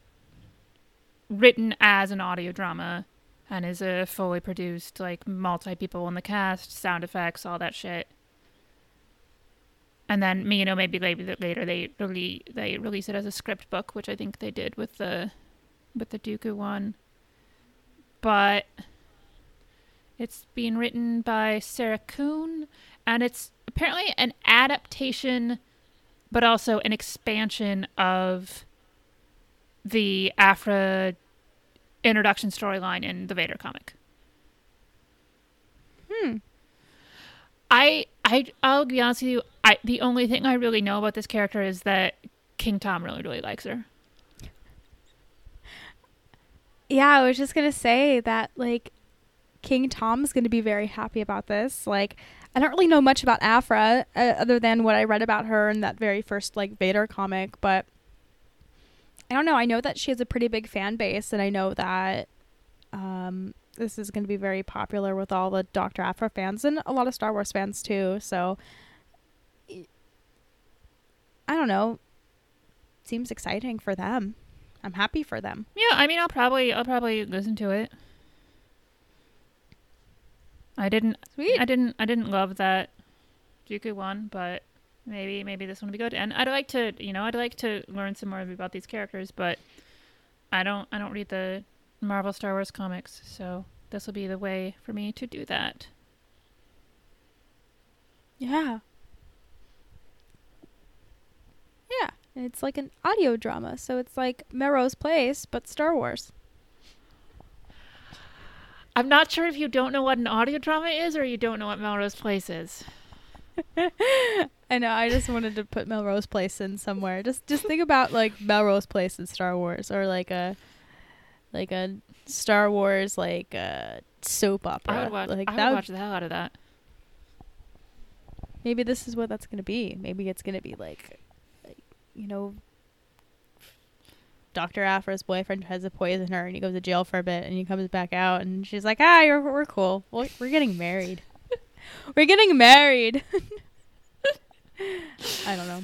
written as an audio drama and is a fully produced like multi people in the cast, sound effects, all that shit. And then you know maybe later later they rele- they release it as a script book, which I think they did with the with the Dooku one. But It's being written by Sarah Kuhn, and it's apparently an adaptation, but also an expansion of the Aphra introduction storyline in the Vader comic. Hmm. I I I'll be honest with you. I the only thing I really know about this character is that King Tom really really likes her. Yeah, I was just gonna say that like King Tom's gonna be very happy about this. Like, I don't really know much about Aphra uh, other than what I read about her in that very first like Vader comic, but I don't know. I know that she has a pretty big fan base, and I know that um, this is going to be very popular with all the Doctor Aphra fans and a lot of Star Wars fans too. So I don't know. Seems exciting for them. I'm happy for them. Yeah, I mean, I'll probably I'll probably listen to it. I didn't Sweet. I didn't I didn't love that Dooku one, but maybe maybe this one will be good. And I'd like to you know I'd like to learn some more about these characters, but I don't I don't read the Marvel Star Wars comics, so this will be the way for me to do that. Yeah. Yeah, and it's like an audio drama, so it's like Melrose Place but Star Wars. I'm not sure if you don't know what an audio drama is or you don't know what Melrose Place is. I know. I just wanted to put Melrose Place in somewhere. Just just think about like Melrose Place in Star Wars, or like a like a Star Wars like a soap opera. I would watch like I would would- watch the hell out of that. maybe this is what that's gonna be. Maybe it's gonna be like, like, you know, Doctor Aphra's boyfriend tries to poison her, and he goes to jail for a bit, and he comes back out, and she's like, "Ah, you're, we're cool. We're, we're getting married. We're getting married." I don't know.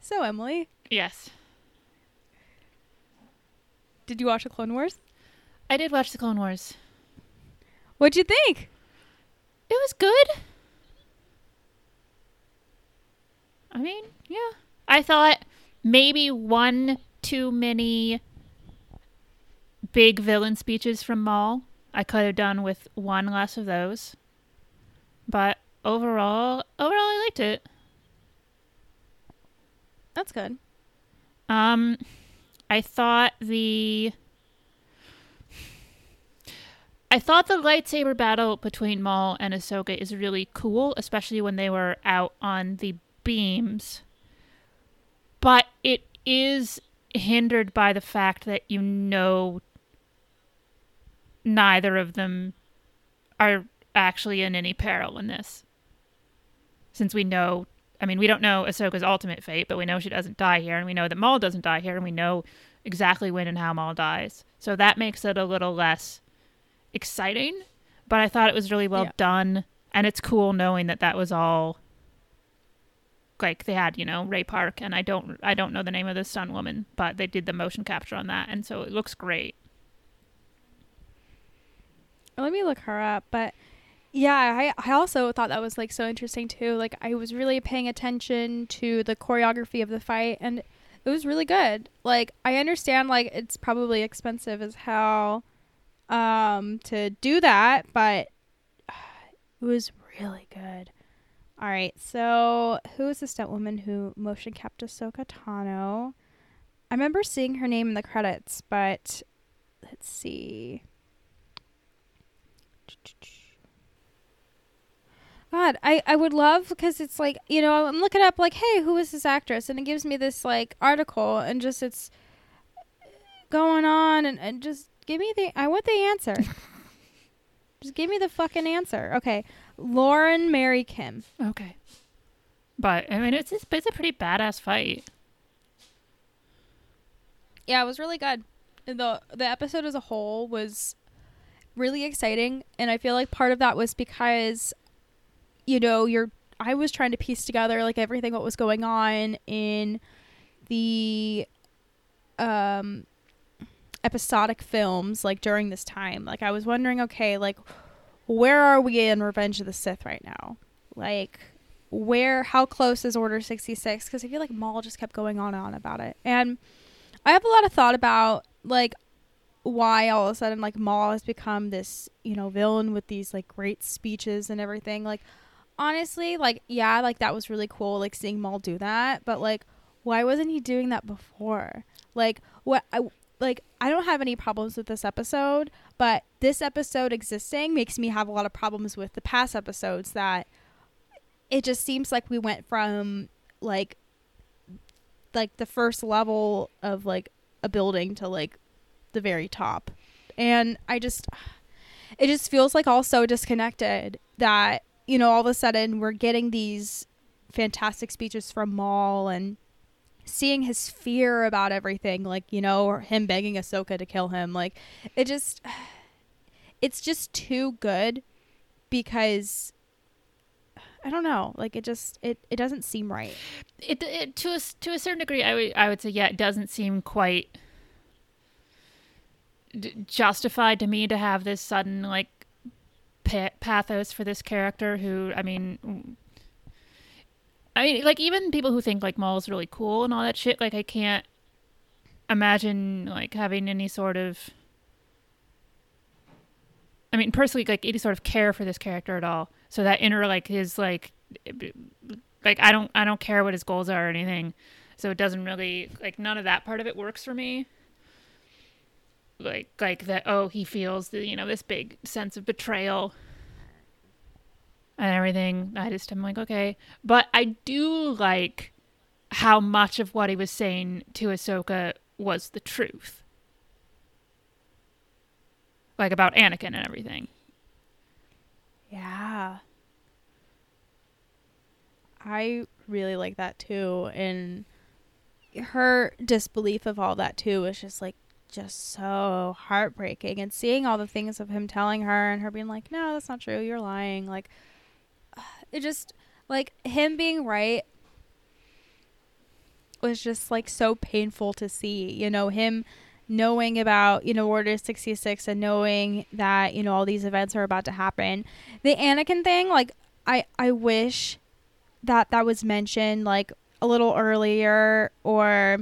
So Emily, Yes. did you watch the Clone Wars? I did watch the Clone Wars. What'd you think? It was good. I mean, yeah. I thought maybe one too many big villain speeches from Maul. I could have done with one less of those. But overall, overall I liked it. That's good. Um I thought the I thought the lightsaber battle between Maul and Ahsoka is really cool, especially when they were out on the beams. But it is hindered by the fact that you know neither of them are actually in any peril in this. Since we know, I mean, we don't know Ahsoka's ultimate fate, but we know she doesn't die here, and we know that Maul doesn't die here, and we know exactly when and how Maul dies. So that makes it a little less exciting, but I thought it was really well Yeah. done, and it's cool knowing that that was all like they had, you know, Ray Park, and I don't, I don't know the name of the Sun Woman, but they did the motion capture on that, and so it looks great. Let me look her up. But yeah, I I also thought that was like so interesting too. Like I was really paying attention to the choreography of the fight and it was really good. Like I understand like it's probably expensive as hell um to do that, but it was really good. All right, so who is the stunt woman who motion capped Ahsoka Tano? I remember seeing her name in the credits, but let's see. God, I, I would love because it's like you know I'm looking up like hey who is this actress and it gives me this like article and just it's going on and, and just give me the I want the answer. just give me the fucking answer. Okay, Lauren Mary Kim. Okay. But I mean, it's it's, it's a pretty badass fight. Yeah, it was really good. the The episode as a whole was really exciting, and I feel like part of that was because, you know, you're. I was trying to piece together like everything what was going on in the um episodic films like during this time. Like I was wondering, okay, like where are we in Revenge of the Sith right now? Like where how close is Order 66 because I feel like Maul just kept going on and on about it. And I have a lot of thought about like why all of a sudden like Maul has become this, you know, villain with these like great speeches and everything. Like honestly, like yeah, like that was really cool like seeing Maul do that, but like why wasn't he doing that before? Like what I like I don't have any problems with this episode, but this episode existing makes me have a lot of problems with the past episodes that it just seems like we went from like like the first level of like a building to like the very top. And I just it just feels like all so disconnected that you know all of a sudden we're getting these fantastic speeches from Maul and seeing his fear about everything, like, you know, him begging Ahsoka to kill him. Like, it just, it's just too good because I don't know. Like, it just, it, it doesn't seem right. It, it to a to a certain degree, I would I would say yeah, it doesn't seem quite justified to me to have this sudden like pa- pathos for this character who I mean I mean like even people who think like Maul's really cool and all that shit like I can't imagine like having any sort of I mean personally like any sort of care for this character at all. So that inner like his like like I don't I don't care what his goals are or anything. So it doesn't really like none of that part of it works for me like like that oh he feels the, you know this big sense of betrayal and everything i just i'm like okay but i do like how much of what he was saying to ahsoka was the truth like about anakin and everything Yeah. I really like that too. And her disbelief of all that too was just like just so heartbreaking. And seeing all the things of him telling her and her being like, No, that's not true, you're lying. Like it just like him being right was just like so painful to see. You know, him knowing about, you know, Order 66 and knowing that, you know, all these events are about to happen. The Anakin thing, like I I wish that that was mentioned like a little earlier or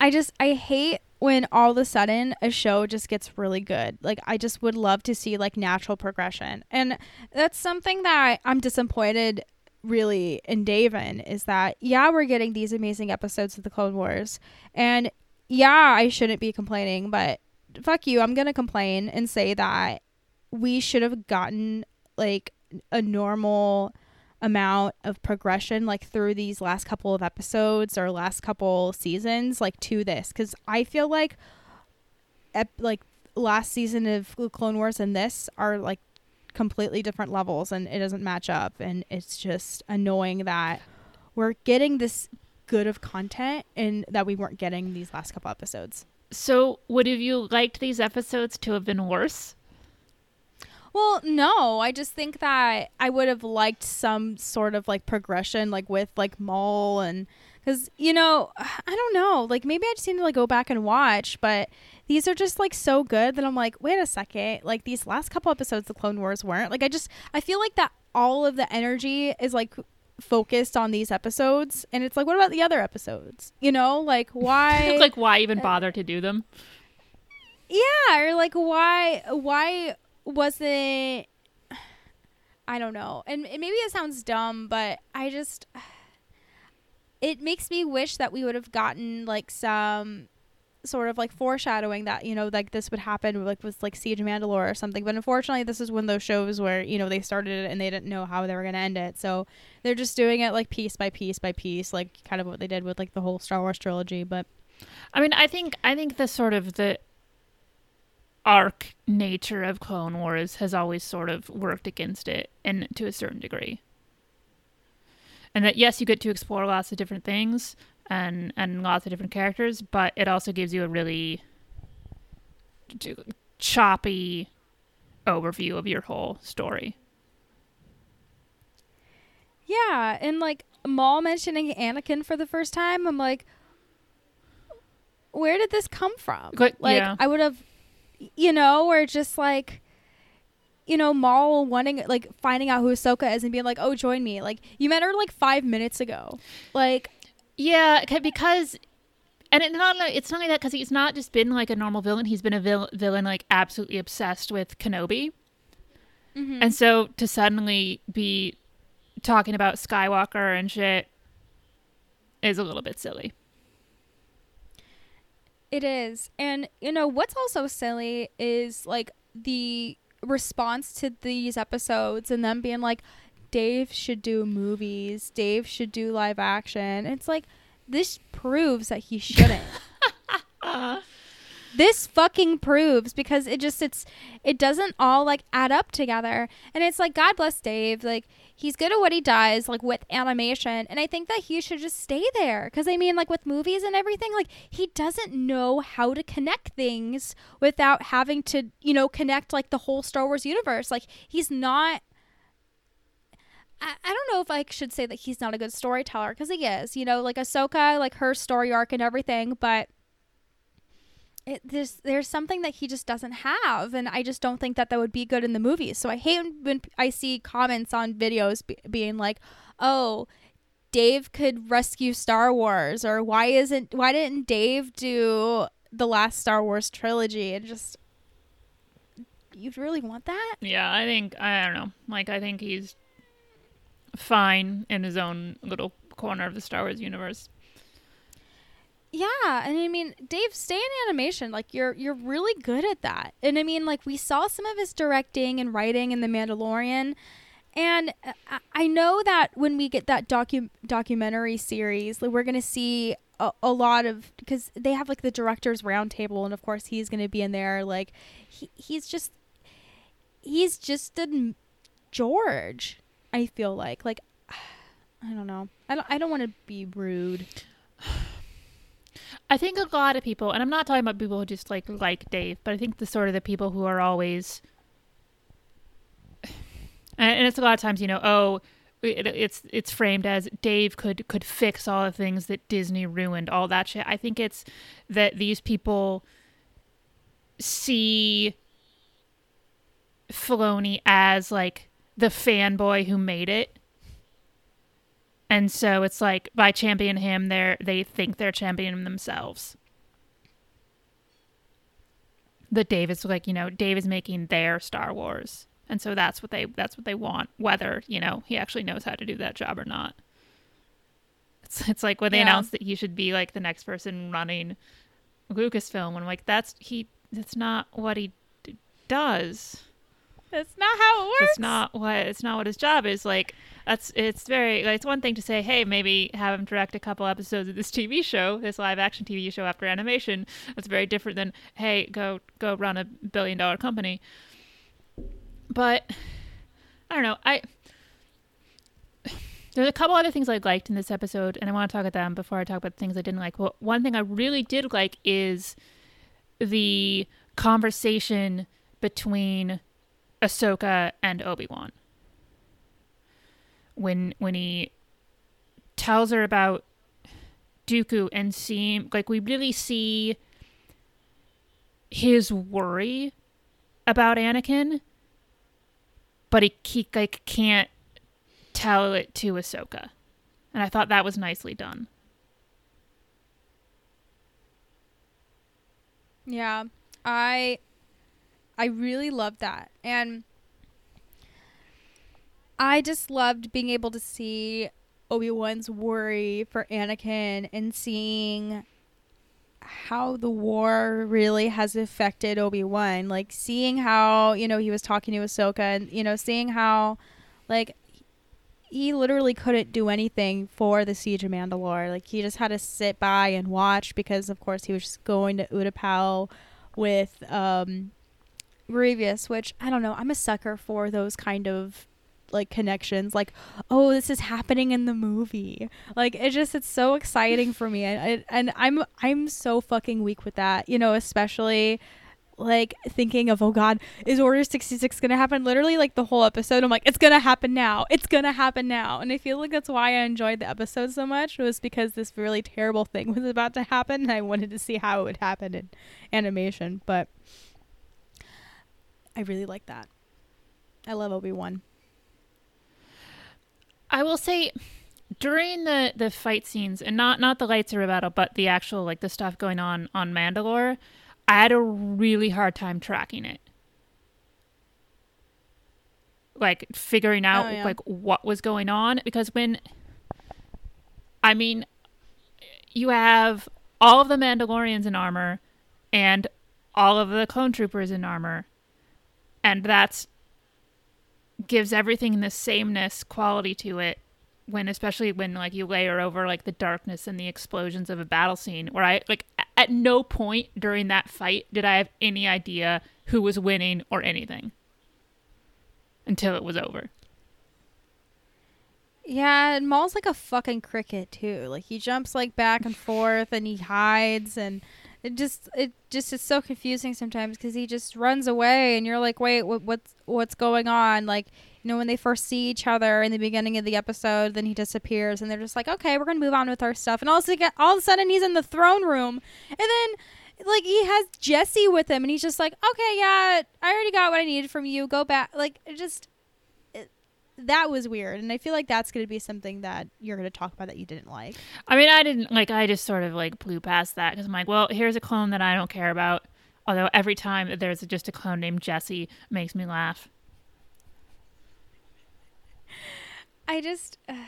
I just I hate when all of a sudden a show just gets really good. Like I just would love to see like natural progression. And that's something that I'm disappointed really in Daven is that yeah, we're getting these amazing episodes of the Clone Wars. And yeah, I shouldn't be complaining, but fuck you, I'm going to complain and say that we should have gotten like a normal amount of progression like through these last couple of episodes or last couple seasons like to this cuz I feel like ep- like last season of Clone Wars and this are like completely different levels and it doesn't match up and it's just annoying that we're getting this good of content and that we weren't getting these last couple episodes. so would have you liked these episodes to have been worse Well, no, I just think that I would have liked some sort of like progression, like with like Maul and because you know I don't know, like maybe I just need to like go back and watch, but these are just like so good that I'm like, wait a second, like these last couple episodes of Clone Wars weren't? Like I just I feel like that all of the energy is like focused on these episodes and it's like what about the other episodes? You know like why like why even uh, bother to do them? Yeah, or like why why wasn't I don't know. And maybe it sounds dumb, but I just it makes me wish that we would have gotten like some sort of like foreshadowing that you know like this would happen like with like Siege Mandalore or something. But unfortunately, this is one of those shows where you know they started it and they didn't know how they were going to end it, so they're just doing it like piece by piece by piece, like kind of what they did with like the whole Star Wars trilogy. But I mean, I think I think the sort of the arc nature of Clone Wars has always sort of worked against it, and to a certain degree. And that yes, you get to explore lots of different things and and lots of different characters, but it also gives you a really choppy overview of your whole story. Yeah, and like Maul mentioning Anakin for the first time, I'm like, where did this come from? Like, yeah. I would have, you know, or just like, you know, Maul wanting, like, finding out who Ahsoka is and being like, oh, join me. Like, you met her like five minutes ago. Like, Yeah, because and it not only- it's not only that because he's not just been like a normal villain; he's been a vil- villain like absolutely obsessed with Kenobi, Mhm. and so to suddenly be talking about Skywalker and shit is a little bit silly. It is. And you know what's also silly is like the response to these episodes and them being like Dave should do movies, Dave should do live action. It's like this proves that he shouldn't. this fucking proves because it just it's it doesn't all like add up together. And it's like god bless dave. Like he's good at what he does like with animation. And i think that he should just stay there. Because i mean like with movies and everything like he doesn't know how to connect things without having to you know connect like the whole star wars universe. Like he's not I, I don't know if I should say that he's not a good storyteller because he is, you know, like Ahsoka, like her story arc and everything, but it, there's there's something that he just doesn't have, and I just don't think that that would be good in the movies. So I hate when I see comments on videos be, being like, "Oh, Dave could rescue Star Wars," or "Why isn't why didn't Dave do the last Star Wars trilogy?" And just you really want that? Yeah, I think I don't know. Like I think he's fine in his own little corner of the Star Wars universe. Yeah, and I mean, Dave, stay in animation. Like you're you're really good at that. And I mean, like we saw some of his directing and writing in The Mandalorian, and uh, I- I know that when we get that docu- documentary series, like, we're gonna see a, a lot of because they have like the directors roundtable, and of course he's gonna be in there. Like he, he's just he's just a George. I feel like like I don't know. I don't I don't want to be rude. I think a lot of people, and I'm not talking about people who just like like Dave, but I think the sort of the people who are always, and, it's a lot of times, you know, oh, it, it's it's framed as Dave could could fix all the things that Disney ruined, all that shit. I think it's that these people see Filoni as like the fanboy who made it. And so it's like by championing him, they're they think they're championing themselves. That Dave is like, you know, Dave is making their Star Wars. And so that's what they that's what they want, whether, you know, he actually knows how to do that job or not. It's it's like when they Yeah. announced that he should be like the next person running Lucasfilm, and I'm like, that's he that's not what he d- does That's not how it works. it's not what it's not what his job is like that's it's very like, it's one thing to say hey maybe have him direct a couple episodes of this tv show this live action tv show after animation that's very different than hey go go run a billion dollar company but i don't know i there's a couple other things I liked in this episode, and I want to talk about them before I talk about the things I didn't like. Well, one thing I really did like is the conversation between Ahsoka and Obi Wan. When when he tells her about Dooku and seem like we really see his worry about Anakin, but he, he like can't tell it to Ahsoka. And I thought that was nicely done. Yeah. I I really loved that. And I just loved being able to see Obi-Wan's worry for Anakin and seeing how the war really has affected Obi-Wan. Like seeing how, you know, he was talking to Ahsoka and, you know, seeing how like he literally couldn't do anything for the siege of Mandalore. Like he just had to sit by and watch because, of course, he was just going to Utapau with um, Grievous, which I don't know. I'm a sucker for those kind of like connections. Like, oh, this is happening in the movie. Like it just it's so exciting for me, and and I'm I'm so fucking weak with that. You know, especially like thinking of oh god is order 66 gonna happen literally like the whole episode i'm like it's gonna happen now it's gonna happen now and i feel like that's why i enjoyed the episode so much It was because this really terrible thing was about to happen and i wanted to see how it would happen in animation but i really like that. I love obi-wan. I will say during the the fight scenes and not not the lightsaber battle but the actual like the stuff going on on Mandalore I had a really hard time tracking it. Like figuring oh, out Oh, yeah. like what was going on because when I mean you have all of the Mandalorians in armor and all of the clone troopers in armor and that's gives everything the sameness quality to it when especially when like you layer over like the darkness and the explosions of a battle scene where i like at no point during that fight did i have any idea who was winning or anything until it was over Yeah, and Maul's like a fucking cricket too. Like he jumps like back and forth and he hides and it just it just is so confusing sometimes because he just runs away and you're like, wait, what, what's what's going on? Like you know when they first see each other in the beginning of the episode, then he disappears and they're just like, okay, we're gonna move on with our stuff. And all of a sudden, all of a sudden he's in the throne room and then like he has Jesse with him and he's just like, okay, yeah, I already got what I needed from you. Go back. Like it just that was weird and i feel like that's going to be something that you're going to talk about that you didn't like. I mean i didn't like i just sort of like blew past that because i'm like well here's a clone that i don't care about although every time that there's just a clone named jesse makes me laugh. I just uh,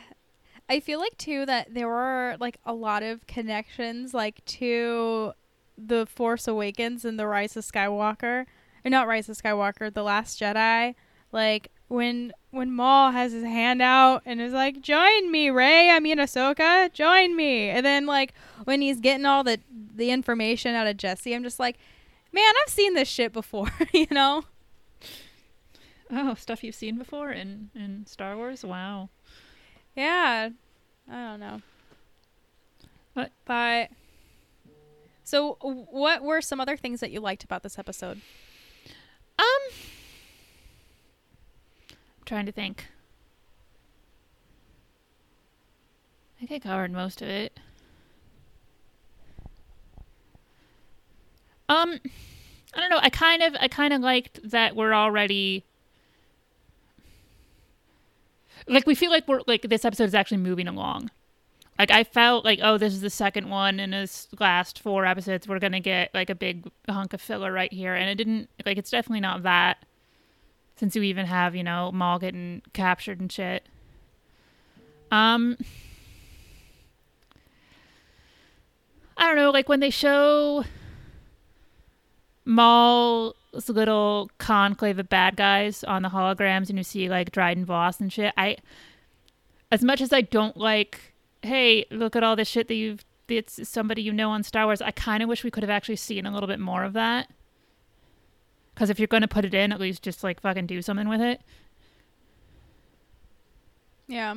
i feel like too that there were like a lot of connections like to the force awakens and the rise of skywalker or not rise of skywalker the last jedi like when when Maul has his hand out and is like, "Join me, Rey. I mean Ahsoka. Join me." And then like when he's getting all the the information out of Jesse, I'm just like, "Man, I've seen this shit before," you know. oh stuff you've seen before in in star wars wow Yeah. I don't know. What? But so what were some other things that you liked about this episode? Um, trying to think. I think I covered most of it. Um, I don't know. I kind of, I kind of liked that we're already like we feel like we're like this episode is actually moving along. Like I felt like oh this is the second one in this last four episodes we're gonna get like a big hunk of filler right here and it didn't like it's definitely not that since you even have you know Maul getting captured and shit. Um, I don't know like when they show Maul's little conclave of bad guys on the holograms and you see like Dryden Voss and shit. I as much as I don't like hey, look at all this shit that you've it's somebody you know on Star Wars. I kind of wish we could have actually seen a little bit more of that. Because if you're going to put it in, at least just like fucking do something with it. Yeah.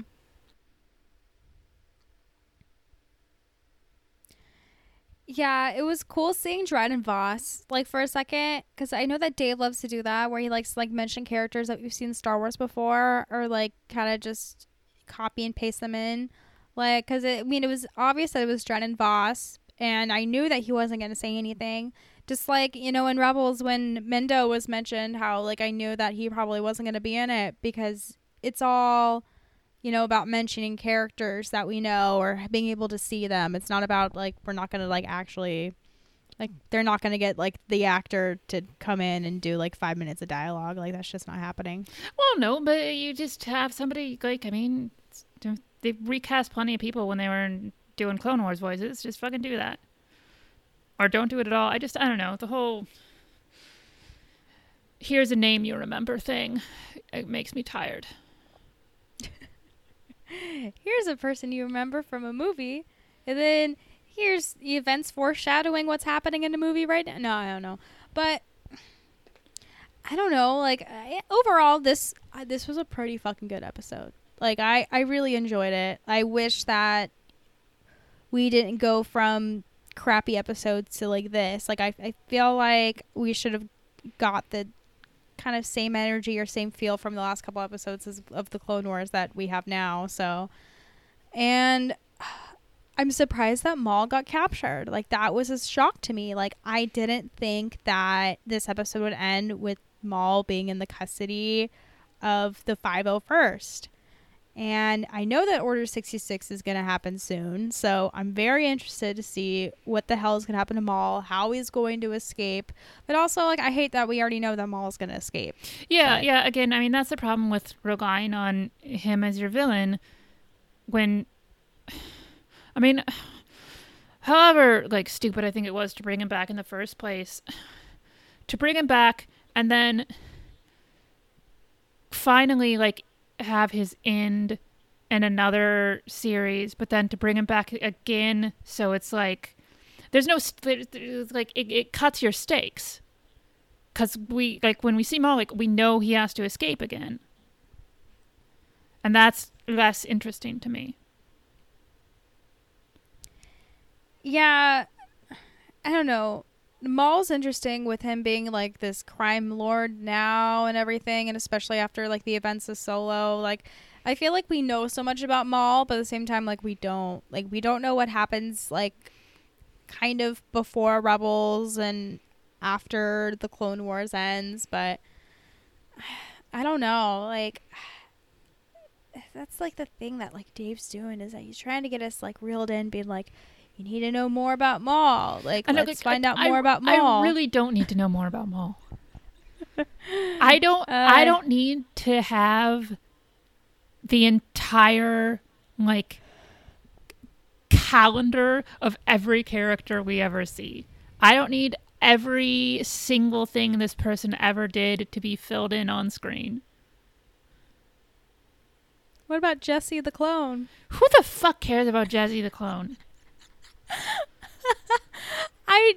Yeah, it was cool seeing Dryden Voss like for a second because I know that Dave loves to do that where he likes to like mention characters that we've seen Star Wars before or like kind of just copy and paste them in. Like, because I mean, it was obvious that it was Dryden Voss, and I knew that he wasn't going to say anything. Just like, you know, in Rebels, when Mendo was mentioned, how like I knew that he probably wasn't going to be in it because it's all, you know, about mentioning characters that we know or being able to see them. It's not about like, we're not going to like actually, like, they're not going to get like the actor to come in and do like five minutes of dialogue. Like, that's just not happening. Well, no, but you just have somebody like I mean, they recast plenty of people when they were doing Clone Wars voices. Just fucking do that, or don't do it at all. I just I don't know the whole. Here's a name you remember thing. It makes me tired. here's a person you remember from a movie, and then here's the events foreshadowing what's happening in the movie right now. No, I don't know, but I don't know. Like I, overall, this uh, this was a pretty fucking good episode. Like I I really enjoyed it. I wish that we didn't go from crappy episodes to like this. Like I I feel like we should have got the kind of same energy or same feel from the last couple episodes as, of the Clone Wars that we have now. So, and I'm surprised that Maul got captured. Like that was a shock to me. Like I didn't think that this episode would end with Maul being in the custody of the 501st. And I know that Order 66 is going to happen soon. So I'm very interested to see what the hell is going to happen to Maul, how he's going to escape. But also, like, I hate that we already know that Maul is going to escape. Yeah, But- yeah. Again, I mean that's the problem with relying on him as your villain. When, I mean, however like stupid I think it was to bring him back in the first place, to bring him back and then finally like have his end in another series, but then to bring him back again, so it's like there's no there's- like it, it cuts your stakes because we like when we see Malik, we know he has to escape again, and that's less interesting to me. Yeah, I don't know. Maul's interesting with him being like this crime lord now and everything, and especially after like the events of Solo. Like, I feel like we know so much about Maul, but at the same time, like we don't. Like, we don't know what happens like kind of before Rebels and after the Clone Wars ends, but I don't know. Like. That's like the thing that like Dave's doing is that he's trying to get us like reeled in, being like, you need to know more about Maul. Like, I know, let's like, find I- out I- more about Maul. I really don't need to know more about Maul. I don't. I Uh, don't need to have the entire like calendar of every character we ever see. I don't need every single thing this person ever did to be filled in on screen. What about Jesse the clone? Who the fuck cares about Jazzy the clone? I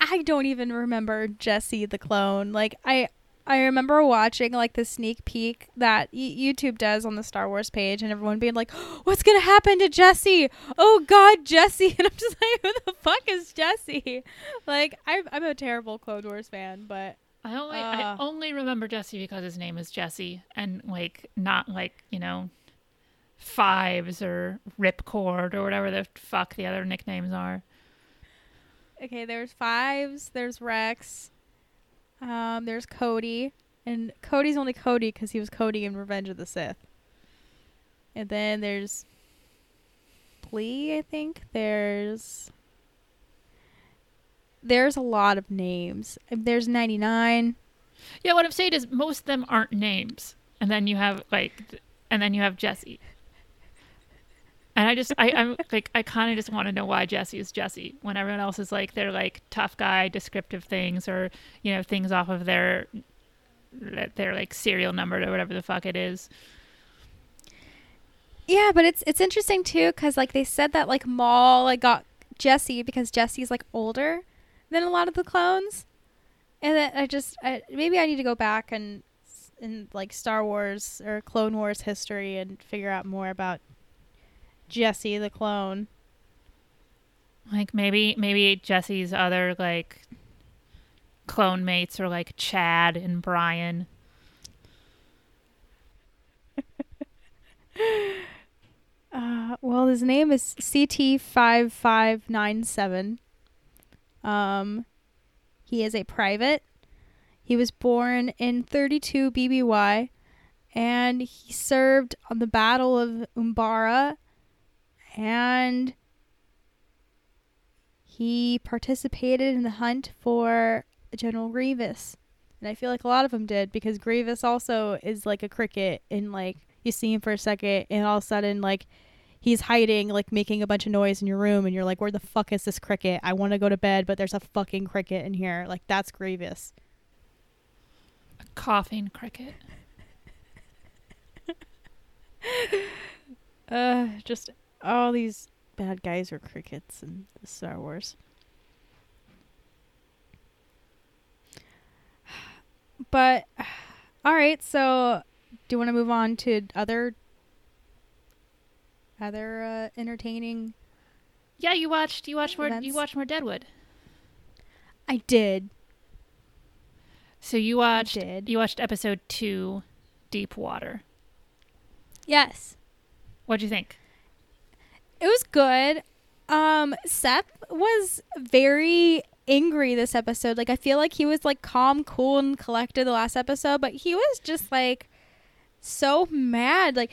I don't even remember Jesse the clone. Like I I remember watching like the sneak peek that y- YouTube does on the Star Wars page, and everyone being like, "What's gonna happen to Jesse? Oh God, Jesse!" And I'm just like, "Who the fuck is Jesse?" Like I'm I'm a terrible Clone Wars fan, but I only I Uh. only remember Jesse because his name is Jesse and like not like, you know, Fives or Ripcord or whatever the fuck the other nicknames are. okay, there's Fives, there's Rex, um, there's Cody, and Cody's only Cody because he was Cody in Revenge of the Sith. And then there's Plee, I think. There's there's a lot of names. There's 99. Yeah, what I'm saying is most of them aren't names. And then you have like and then you have Jesse. And I just I, I'm like I kinda just want to know why Jesse is Jesse when everyone else is like they're like tough guy descriptive things or, you know, things off of their their like serial number or whatever the fuck it is. Yeah, but it's it's interesting too cuz like they said that like Maul like got Jesse because Jesse's like older than a lot of the clones. And then I just I, maybe I need to go back and in like Star Wars or Clone Wars history and figure out more about Jesse the clone. Like maybe maybe Jesse's other like clone mates are like Chad and Brian. Uh, well, his name is CT5597. Um, he is a private. He was born in 32 BBY, and he served on the Battle of Umbara, and he participated in the hunt for General Grievous. And I feel like a lot of them did because Grievous also is like a cricket and like you see him for a second and all of a sudden like he's hiding like making a bunch of noise in your room and you're like where the fuck is this cricket i want to go to bed but there's a fucking cricket in here like that's grievous A coughing cricket. uh just all these bad guys are crickets in star wars but all right so do you want to move on to other other uh, entertaining Yeah, you watched you watched more you watched more Deadwood. i did So you watched did. you watched episode 2 Deep Water. yes What'd you think? It was good. Um, Seth was very angry this episode. Like I feel like he was like calm, cool, and collected the last episode, but he was just like so mad. Like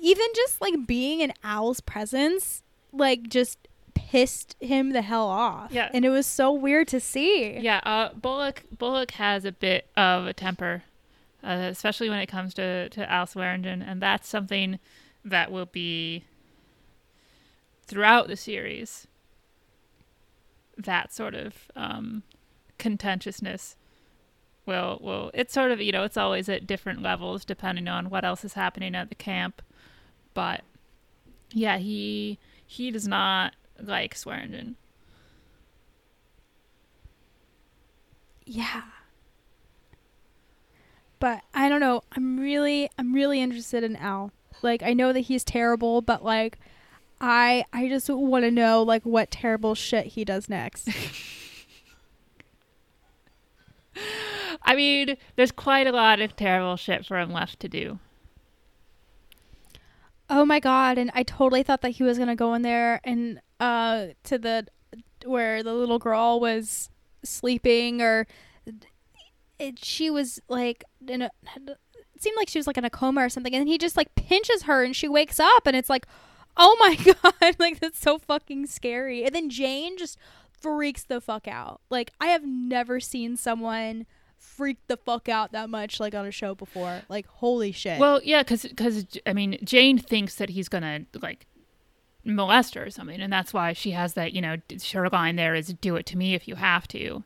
even just like being in Al's presence, like just pissed him the hell off. Yeah. and it was so weird to see. Yeah, uh, Bullock Bullock has a bit of a temper, uh, especially when it comes to to Al Swearingen, and that's something that will be throughout the series. That sort of um, contentiousness will will it's sort of you know it's always at different levels depending on what else is happening at the camp, but yeah, he he does not like Swearingen. Yeah. But I don't know. I'm really I'm really interested in Al. Like I know that he's terrible, but like I I just want to know like what terrible shit he does next. I mean, there's quite a lot of terrible shit for him left to do. oh my god, and I totally thought that he was going to go in there and uh to the where the little girl was sleeping or it, she was like in a it seemed like she was like in a coma or something and he just like pinches her and she wakes up and it's like oh my god like that's so fucking scary. And then jane just freaks the fuck out. Like i have never seen someone freak the fuck out that much like on a show before. Like holy shit. Well, yeah, because because I mean, Jane thinks that he's gonna like molest her or something, and that's why she has that you know her line there is "Do it to me if you have to,"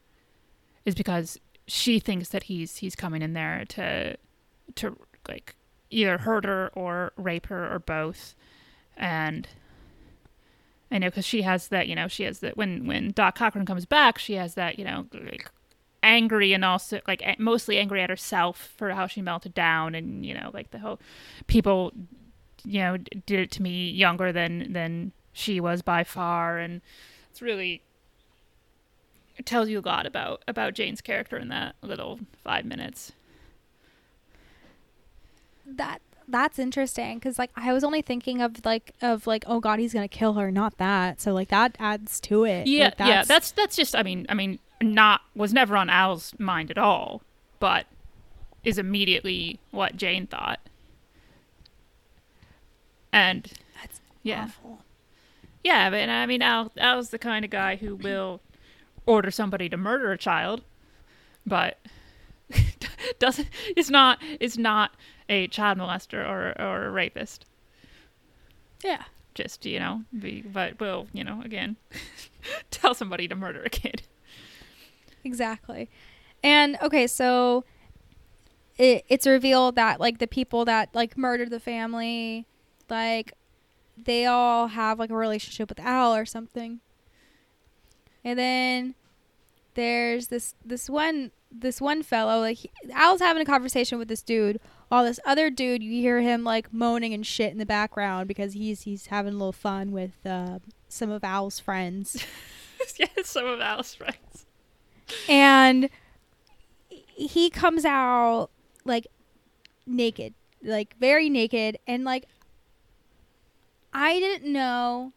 is because she thinks that he's he's coming in there to to like either hurt her or rape her or both, and. I know because she has that, you know, she has that when when Doc Cochran comes back, she has that, you know, like angry and also like mostly angry at herself for how she melted down and you know like the whole people you know did it to me younger than than she was by far and it's really it tells you a lot about about Jane's character in that little 5 minutes. that that's interesting because like i was only thinking of like of like oh god he's gonna kill her not that so like that adds to it Yeah, Like, yeah, that's that's just I mean, I mean not was never on Al's mind at all, but is immediately what Jane thought. And that's yeah. awful. Yeah, but I mean, Al Al's the kind of guy who will order somebody to murder a child, but doesn't it's not it's not a child molester or or a rapist. yeah Just you know, be but will you know again tell somebody to murder a kid. exactly and okay so it, it's revealed that like the people that like murdered the family like they all have like a relationship with al or something and then there's this this one this one fellow like he, al's having a conversation with this dude while this other dude you hear him like moaning and shit in the background because he's he's having a little fun with uh, some of al's friends yeah, some of Al's friends. and he comes out like naked like very naked and like i didn't know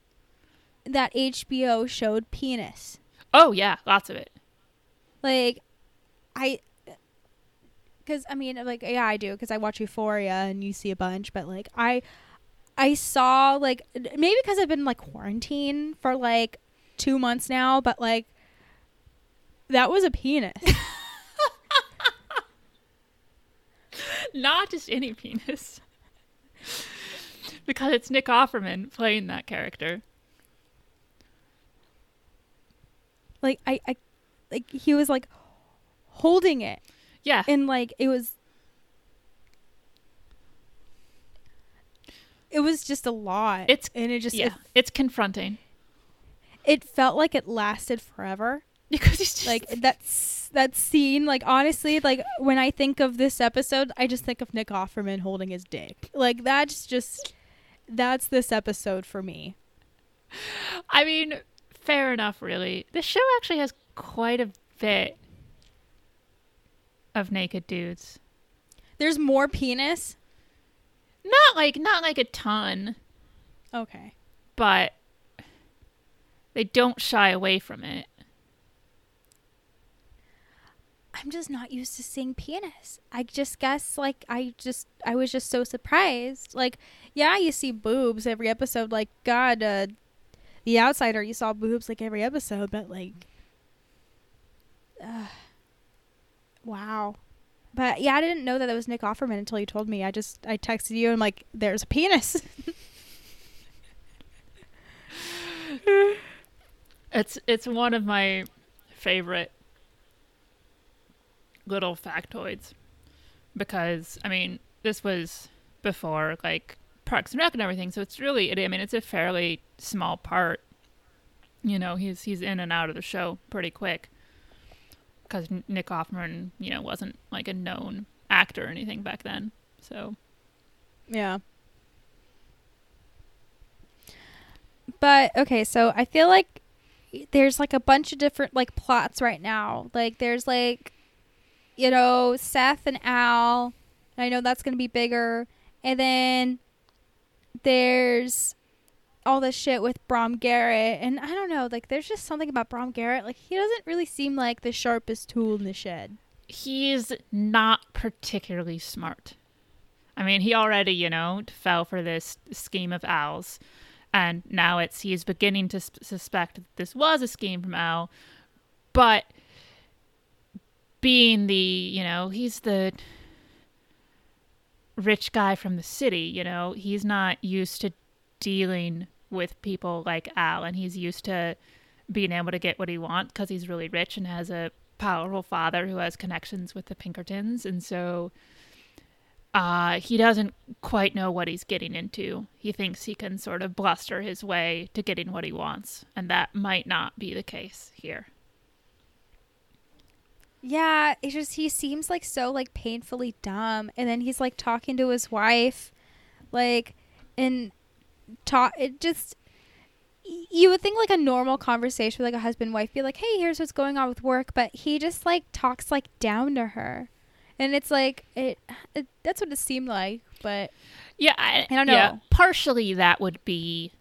that hbo showed penis Oh yeah, lots of it. like i because i mean like yeah i do because i watch euphoria and you see a bunch but like i i saw like maybe because i've been like quarantine for like two months now but like that was a penis Not just any penis. because it's Nick Offerman playing that character. like I, I like he was like holding it Yeah. and like it was it was just a lot It's- and it just yeah. it, It's confronting. it felt like it lasted forever Because he's just like that's that scene like honestly like when i think of this episode i just think of nick offerman holding his dick like that's just that's this episode for me I mean, fair enough, really. The show actually has quite a bit of naked dudes. there's more penis Not like not like a ton, okay but they don't shy away from it. I'm just not used to seeing penis. I just guess like I just I was just so surprised. Like, yeah, you see boobs every episode. Like, God, uh, The Outsider, you saw boobs like every episode, but like, uh, wow. But yeah, I didn't know that it was Nick Offerman until you told me. I just I texted you and I'm like, there's a penis. It's it's one of my favorite little factoids because I mean this was before like Parks and Rec and everything, so it's really I mean it's a fairly small part. You know, he's he's in and out of the show pretty quick because Nick Offerman, you know, wasn't like a known actor or anything back then. So Yeah. But okay, so I feel like there's like a bunch of different like plots right now. Like there's like you know, Seth and Al. I know that's going to be bigger. And then there's all this shit with Brom Garret and I don't know, like there's just something about Brom Garret like he doesn't really seem like the sharpest tool in the shed. he's not particularly smart. I mean, he already, you know, fell for this scheme of Al's, and now it's he's beginning to s- suspect that this was a scheme from Al, but being the, you know, he's the rich guy from the city, you know, he's not used to dealing with people like Al, and he's used to being able to get what he wants because he's really rich and has a powerful father who has connections with the Pinkertons, and so uh, he doesn't quite know what he's getting into. He thinks he can sort of bluster his way to getting what he wants, and that might not be the case here. Yeah, it's just he seems like so like painfully dumb, and then he's like talking to his wife, like, and talk. It just you would think like a normal conversation with like a husband wife be like, hey, here's what's going on with work, but he just like talks like down to her, and it's like it. it that's what it seemed like, but Yeah, I, I don't yeah, know. partially that would be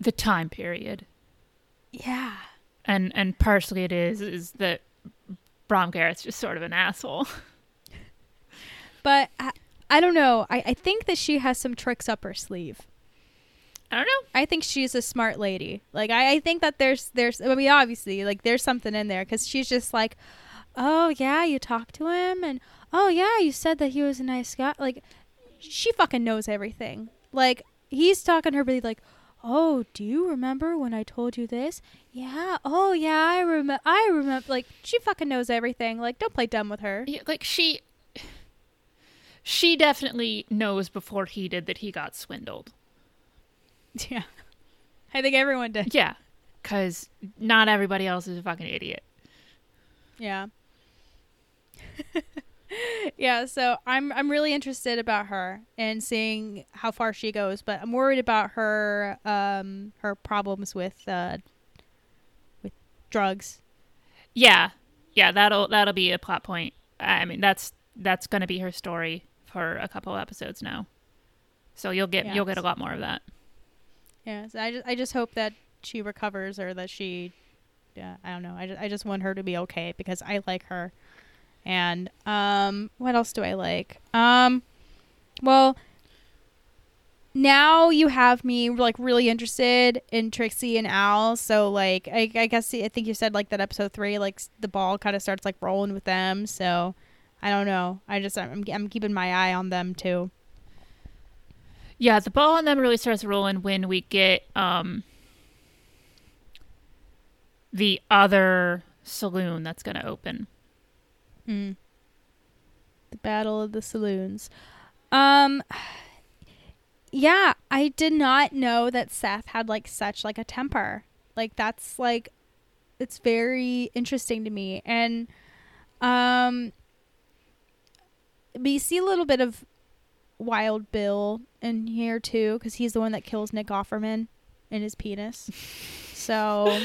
the time period, yeah, and and partially it is is that Brom Garret's just sort of an asshole. but uh, I, don't know. I I think that she has some tricks up her sleeve. I don't know. I think she's a smart lady. Like I, I think that there's there's I mean obviously like there's something in there because she's just like, oh yeah, you talked to him and oh yeah, you said that he was a nice guy. Like she fucking knows everything. Like he's talking to her, but he's like, oh, do you remember when I told you this? Yeah. Oh yeah, I remember. I remember. Like she fucking knows everything. Like don't play dumb with her. Yeah, like she she definitely knows before he did that he got swindled. Yeah. I think everyone did. Yeah, because not everybody else is a fucking idiot. Yeah. yeah, so I'm I'm really interested about her and seeing how far she goes, but I'm worried about her um her problems with uh with drugs. Yeah, yeah, that'll that'll be a plot point. I mean, that's that's gonna be her story for a couple episodes now. So you'll get Yeah. you'll get a lot more of that. Yeah, so I just I just hope that she recovers or that she yeah, I don't know. I just, I just want her to be okay because I like her. And um what else do I like? Um well now you have me like really interested in Trixie and Al. So like I, I guess I think you said like that episode 3 like the ball kind of starts like rolling with them. So I don't know. I just I'm I'm keeping my eye on them too. Yeah, the ball on them really starts rolling when we get um the other saloon that's gonna open. Mm. The Battle of the Saloons. Um Yeah, I did not know that Seth had like such like a temper. Like that's like it's very interesting to me. And um we see a little bit of Wild Bill in here too cuz he's the one that kills Nick Offerman in his penis. So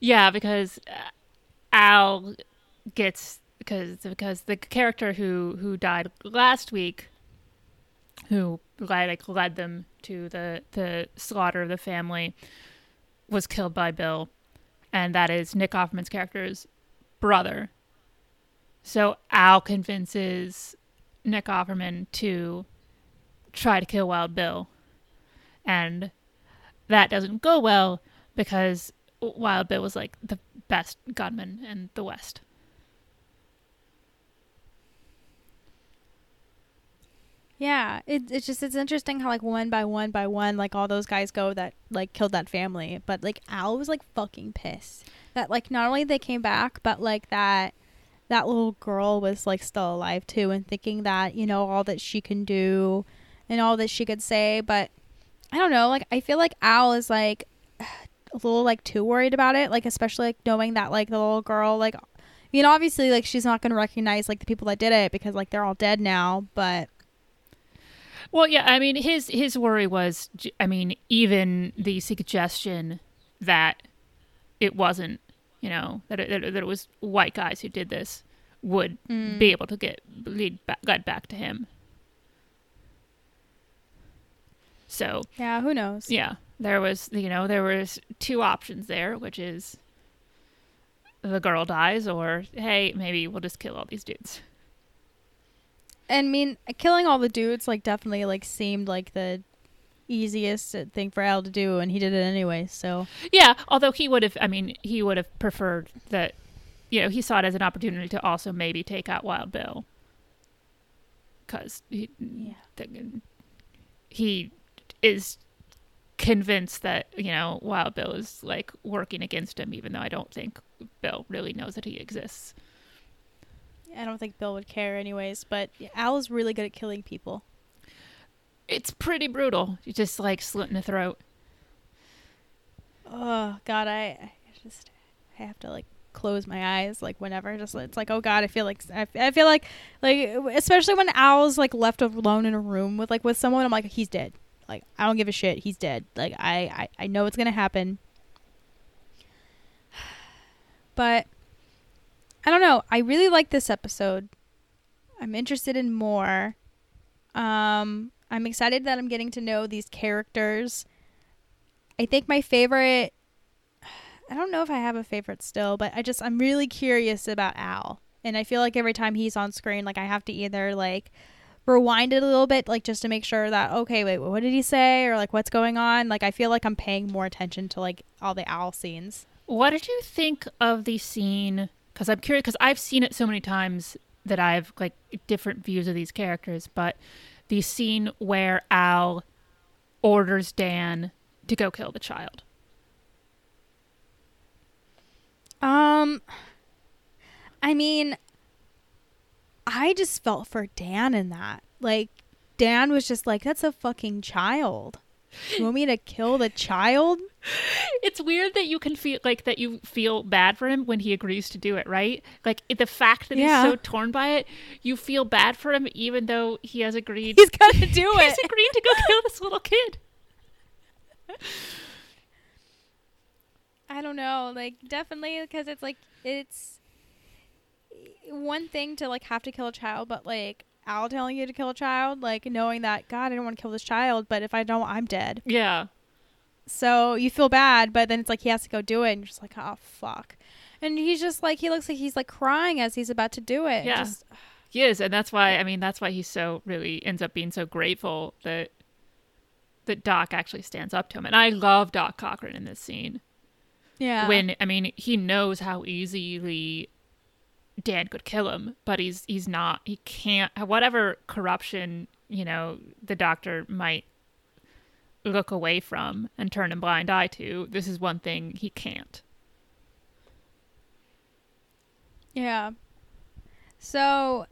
Yeah, because uh, Al gets because because the character who who died last week, who led, like led them to the the slaughter of the family, was killed by Bill, and that is Nick Offerman's character's brother. So Al convinces Nick Offerman to try to kill Wild Bill. And that doesn't go well because Wild Bill was like the best gunman in the West. Yeah, it, it's just it's interesting how like one by one by one like all those guys go that like killed that family, but like Al was like fucking pissed that like not only they came back, but like that that little girl was like still alive too, and thinking that you know all that she can do and all that she could say, but I don't know, like I feel like Al is like a little like too worried about it, like especially like knowing that like the little girl like you know obviously like she's not gonna recognize like the people that did it because like they're all dead now, but Well, yeah, I mean his his worry was I mean even the suggestion that it wasn't, you know, that it, that it, was white guys who did this would mm. be able to get lead back, get back to him. So, yeah, who knows? yeah, there was, you know, there was two options there, which is the girl dies or hey, maybe we'll just kill all these dudes. And I mean, killing all the dudes like definitely like seemed like the easiest thing for Al to do, and he did it anyway. So Yeah, although he would have, I mean, he would have preferred that, you know, he saw it as an opportunity to also maybe take out Wild Bill. Because he, th- he is convinced that, you know, Wild Bill is like working against him, even though I don't think Bill really knows that he exists. I don't think Bill would care anyways. But Al is really good at killing people. It's pretty brutal. You just like slit in the throat. Oh God, I, I just I have to like close my eyes like whenever just it's like oh god i feel like I, I feel like like especially when al's like left alone in a room with like with someone i'm like he's dead. Like i don't give a shit. He's dead. Like i i, I know it's gonna happen. But i don't know. I really like this episode. I'm interested in more. Um i'm excited that i'm getting to know these characters i think my favorite I don't know if I have a favorite still, but I just I'm really curious about Al. And I feel like every time he's on screen, like I have to either like rewind it a little bit, like just to make sure that okay, wait, what did he say, or like what's going on? Like I feel like I'm paying more attention to like all the Al scenes. What did you think of the scene? Because I'm curious, because I've seen it so many times that I've like different views of these characters, but the scene where Al orders Dan to go kill the child. Um, I mean, I just felt for Dan in that. Like Dan was just like, "That's a fucking child." You want me to kill the child? It's weird that you can feel like that you feel bad for him when he agrees to do it, right? Like the fact that Yeah. he's so torn by it, you feel bad for him even though he has agreed. He's gonna do it. he's it. agreed to go kill this little kid. I don't know, like definitely because it's like it's one thing to like have to kill a child, but like Al telling you to kill a child, like knowing that God, I don't want to kill this child, but if I don't, I'm dead. Yeah. So you feel bad, but then it's like he has to go do it, and you're just like, oh fuck. And he's just like he looks like he's like crying as he's about to do it. Yeah. Just- He is, and that's why I mean that's why he's so really ends up being so grateful that that Doc actually stands up to him. And I love Doc Cochran in this scene. yeah. When I mean he knows how easily Dan could kill him, but he's he's not he can't whatever corruption, you know, the doctor might look away from and turn a blind eye to, this is one thing he can't. Yeah. So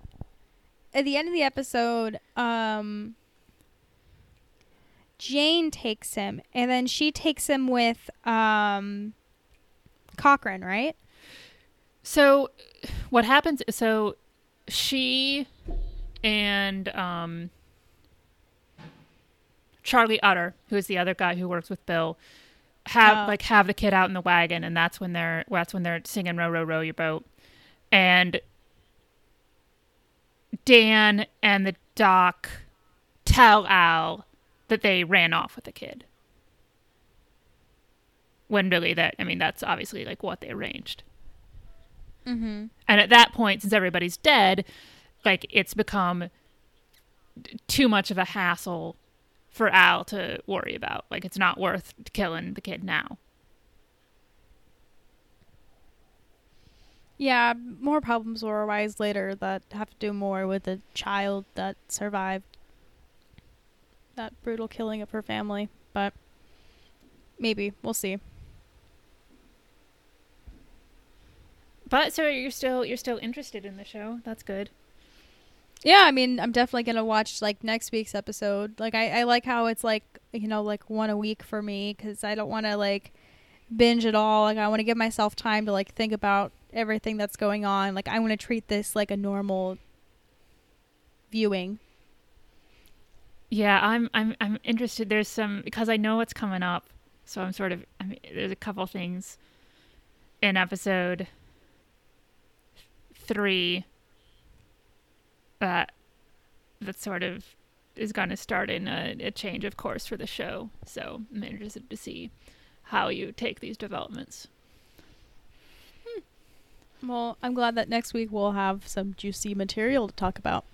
at the end of the episode, um Jane takes him and then she takes him with um Cochran, right? So what happens so she and um Charlie Utter, who is the other guy who works with Bill, have Oh. like have the kid out in the wagon and that's when they're that's when they're singing row row row your boat. And Dan and the doc tell Al that they ran off with the kid. When really that I mean that's obviously like what they arranged. Mm-hmm. And at that point, since everybody's dead, like it's become too much of a hassle for Al to worry about. Like it's not worth killing the kid now. Yeah, more problems will arise later that have to do more with the child that survived that brutal killing of her family. But maybe we'll see. But so you're still you're still interested in the show. That's good. Yeah, I mean, I'm definitely gonna watch like next week's episode. Like, I, I like how it's like you know like one a week for me because I don't want to like binge at all. Like, I want to give myself time to like think about everything that's going on. Like, I want to treat this like a normal viewing. Yeah, I'm I'm I'm interested. There's some because I know what's coming up, so I'm sort of. I mean, there's a couple things in episode three that that sort of is going to start in a, a change of course for the show. So I'm interested to see how you take these developments. Hmm. Well, I'm glad that next week we'll have some juicy material to talk about.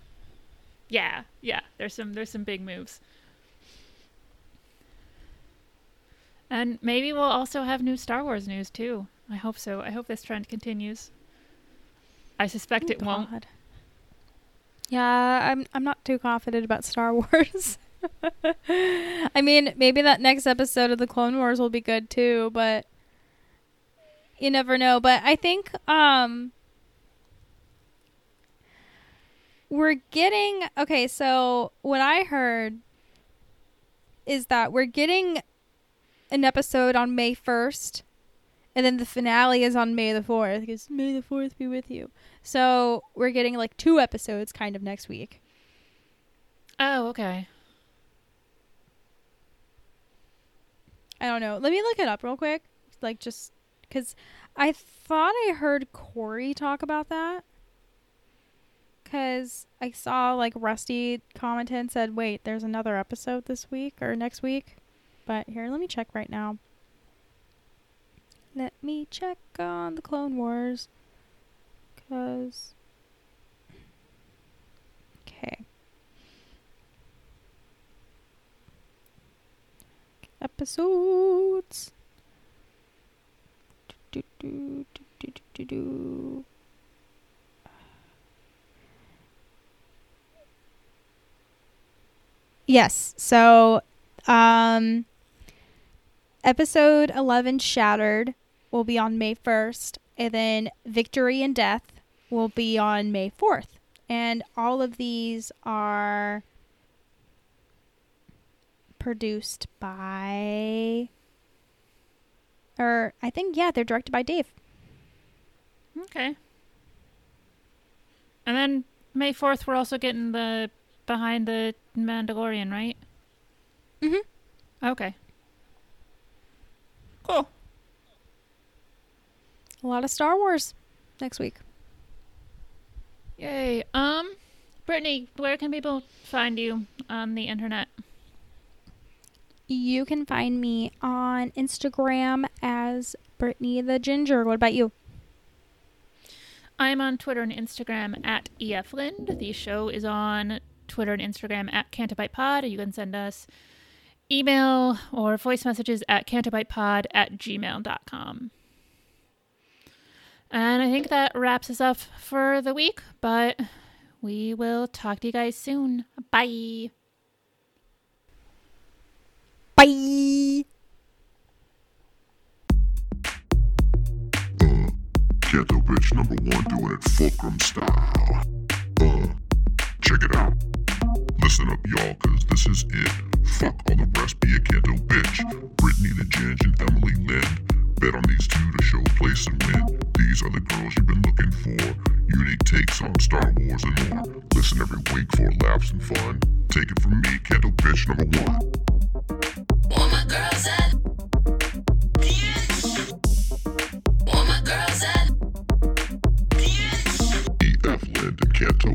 Yeah, yeah. There's some there's some big moves. And maybe we'll also have new Star Wars news too. I hope so. I hope this trend continues. I suspect Oh, it won't. Yeah, I'm I'm not too confident about Star Wars. I mean, maybe that next episode of the Clone Wars will be good too, but you never know. But I think um we're getting okay, so what I heard is that we're getting an episode on May 1st and then the finale is on May the 4th because May the 4th be with you. So we're getting like two episodes kind of next week. Oh, okay. I don't know. Let me look it up real quick. Like just because I thought I heard Corey talk about that. Because I saw like Rusty commented and said, wait, there's another episode this week or next week. But here, let me check right now. Let me check on the Clone Wars. Because. Okay. Episodes. Do, do, do, do, do, do. Yes. So, um, episode 11 Shattered will be on May 1st, and then Victory and Death will be on May 4th. And all of these are produced by or I think yeah, they're directed by Dave. Okay. And then May 4th, we're also getting the behind the Mandalorian, right? Mhm. Okay. Cool. A lot of Star Wars next week. Yay. Um, Brittany, where can people find you on the internet? You can find me on Instagram as Brittany the Ginger. What about you? I'm on Twitter and Instagram at EFLind. The show is on Twitter and Instagram at CantoBightPod. You can send us email or voice messages at cantobightpod at gmail.com. And I think that wraps us up for the week, but we will talk to you guys soon. Bye. Bye. Uh, Ghetto bitch number one doing it fulcrum style. Uh, check it out. Listen up, y'all, cause this is it. Fuck all the rest, be a ghetto bitch. Brittany the Ginge and Emily Lind. Bet on these two to show place and win. These are the girls you've been looking for. Unique takes on Star Wars and more. Listen every week for laughs and fun. Take it from me, ghetto bitch number one. All my girls at. All my girls at. EF Lind and Canto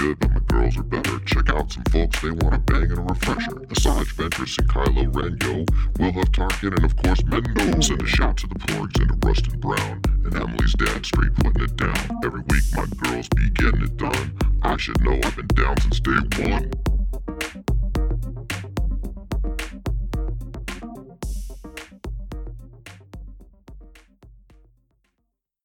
good, but my girls are better. Check out some folks, they want a bang and a refresher. Asajj Ventress and Kylo Ren, yo. We'll have Tarkin and of course Mando. Send a shout to the porgs and to Rustin Brown. And Emily's dad straight putting it down. Every week my girls be getting it done. I should know I've been down since day one.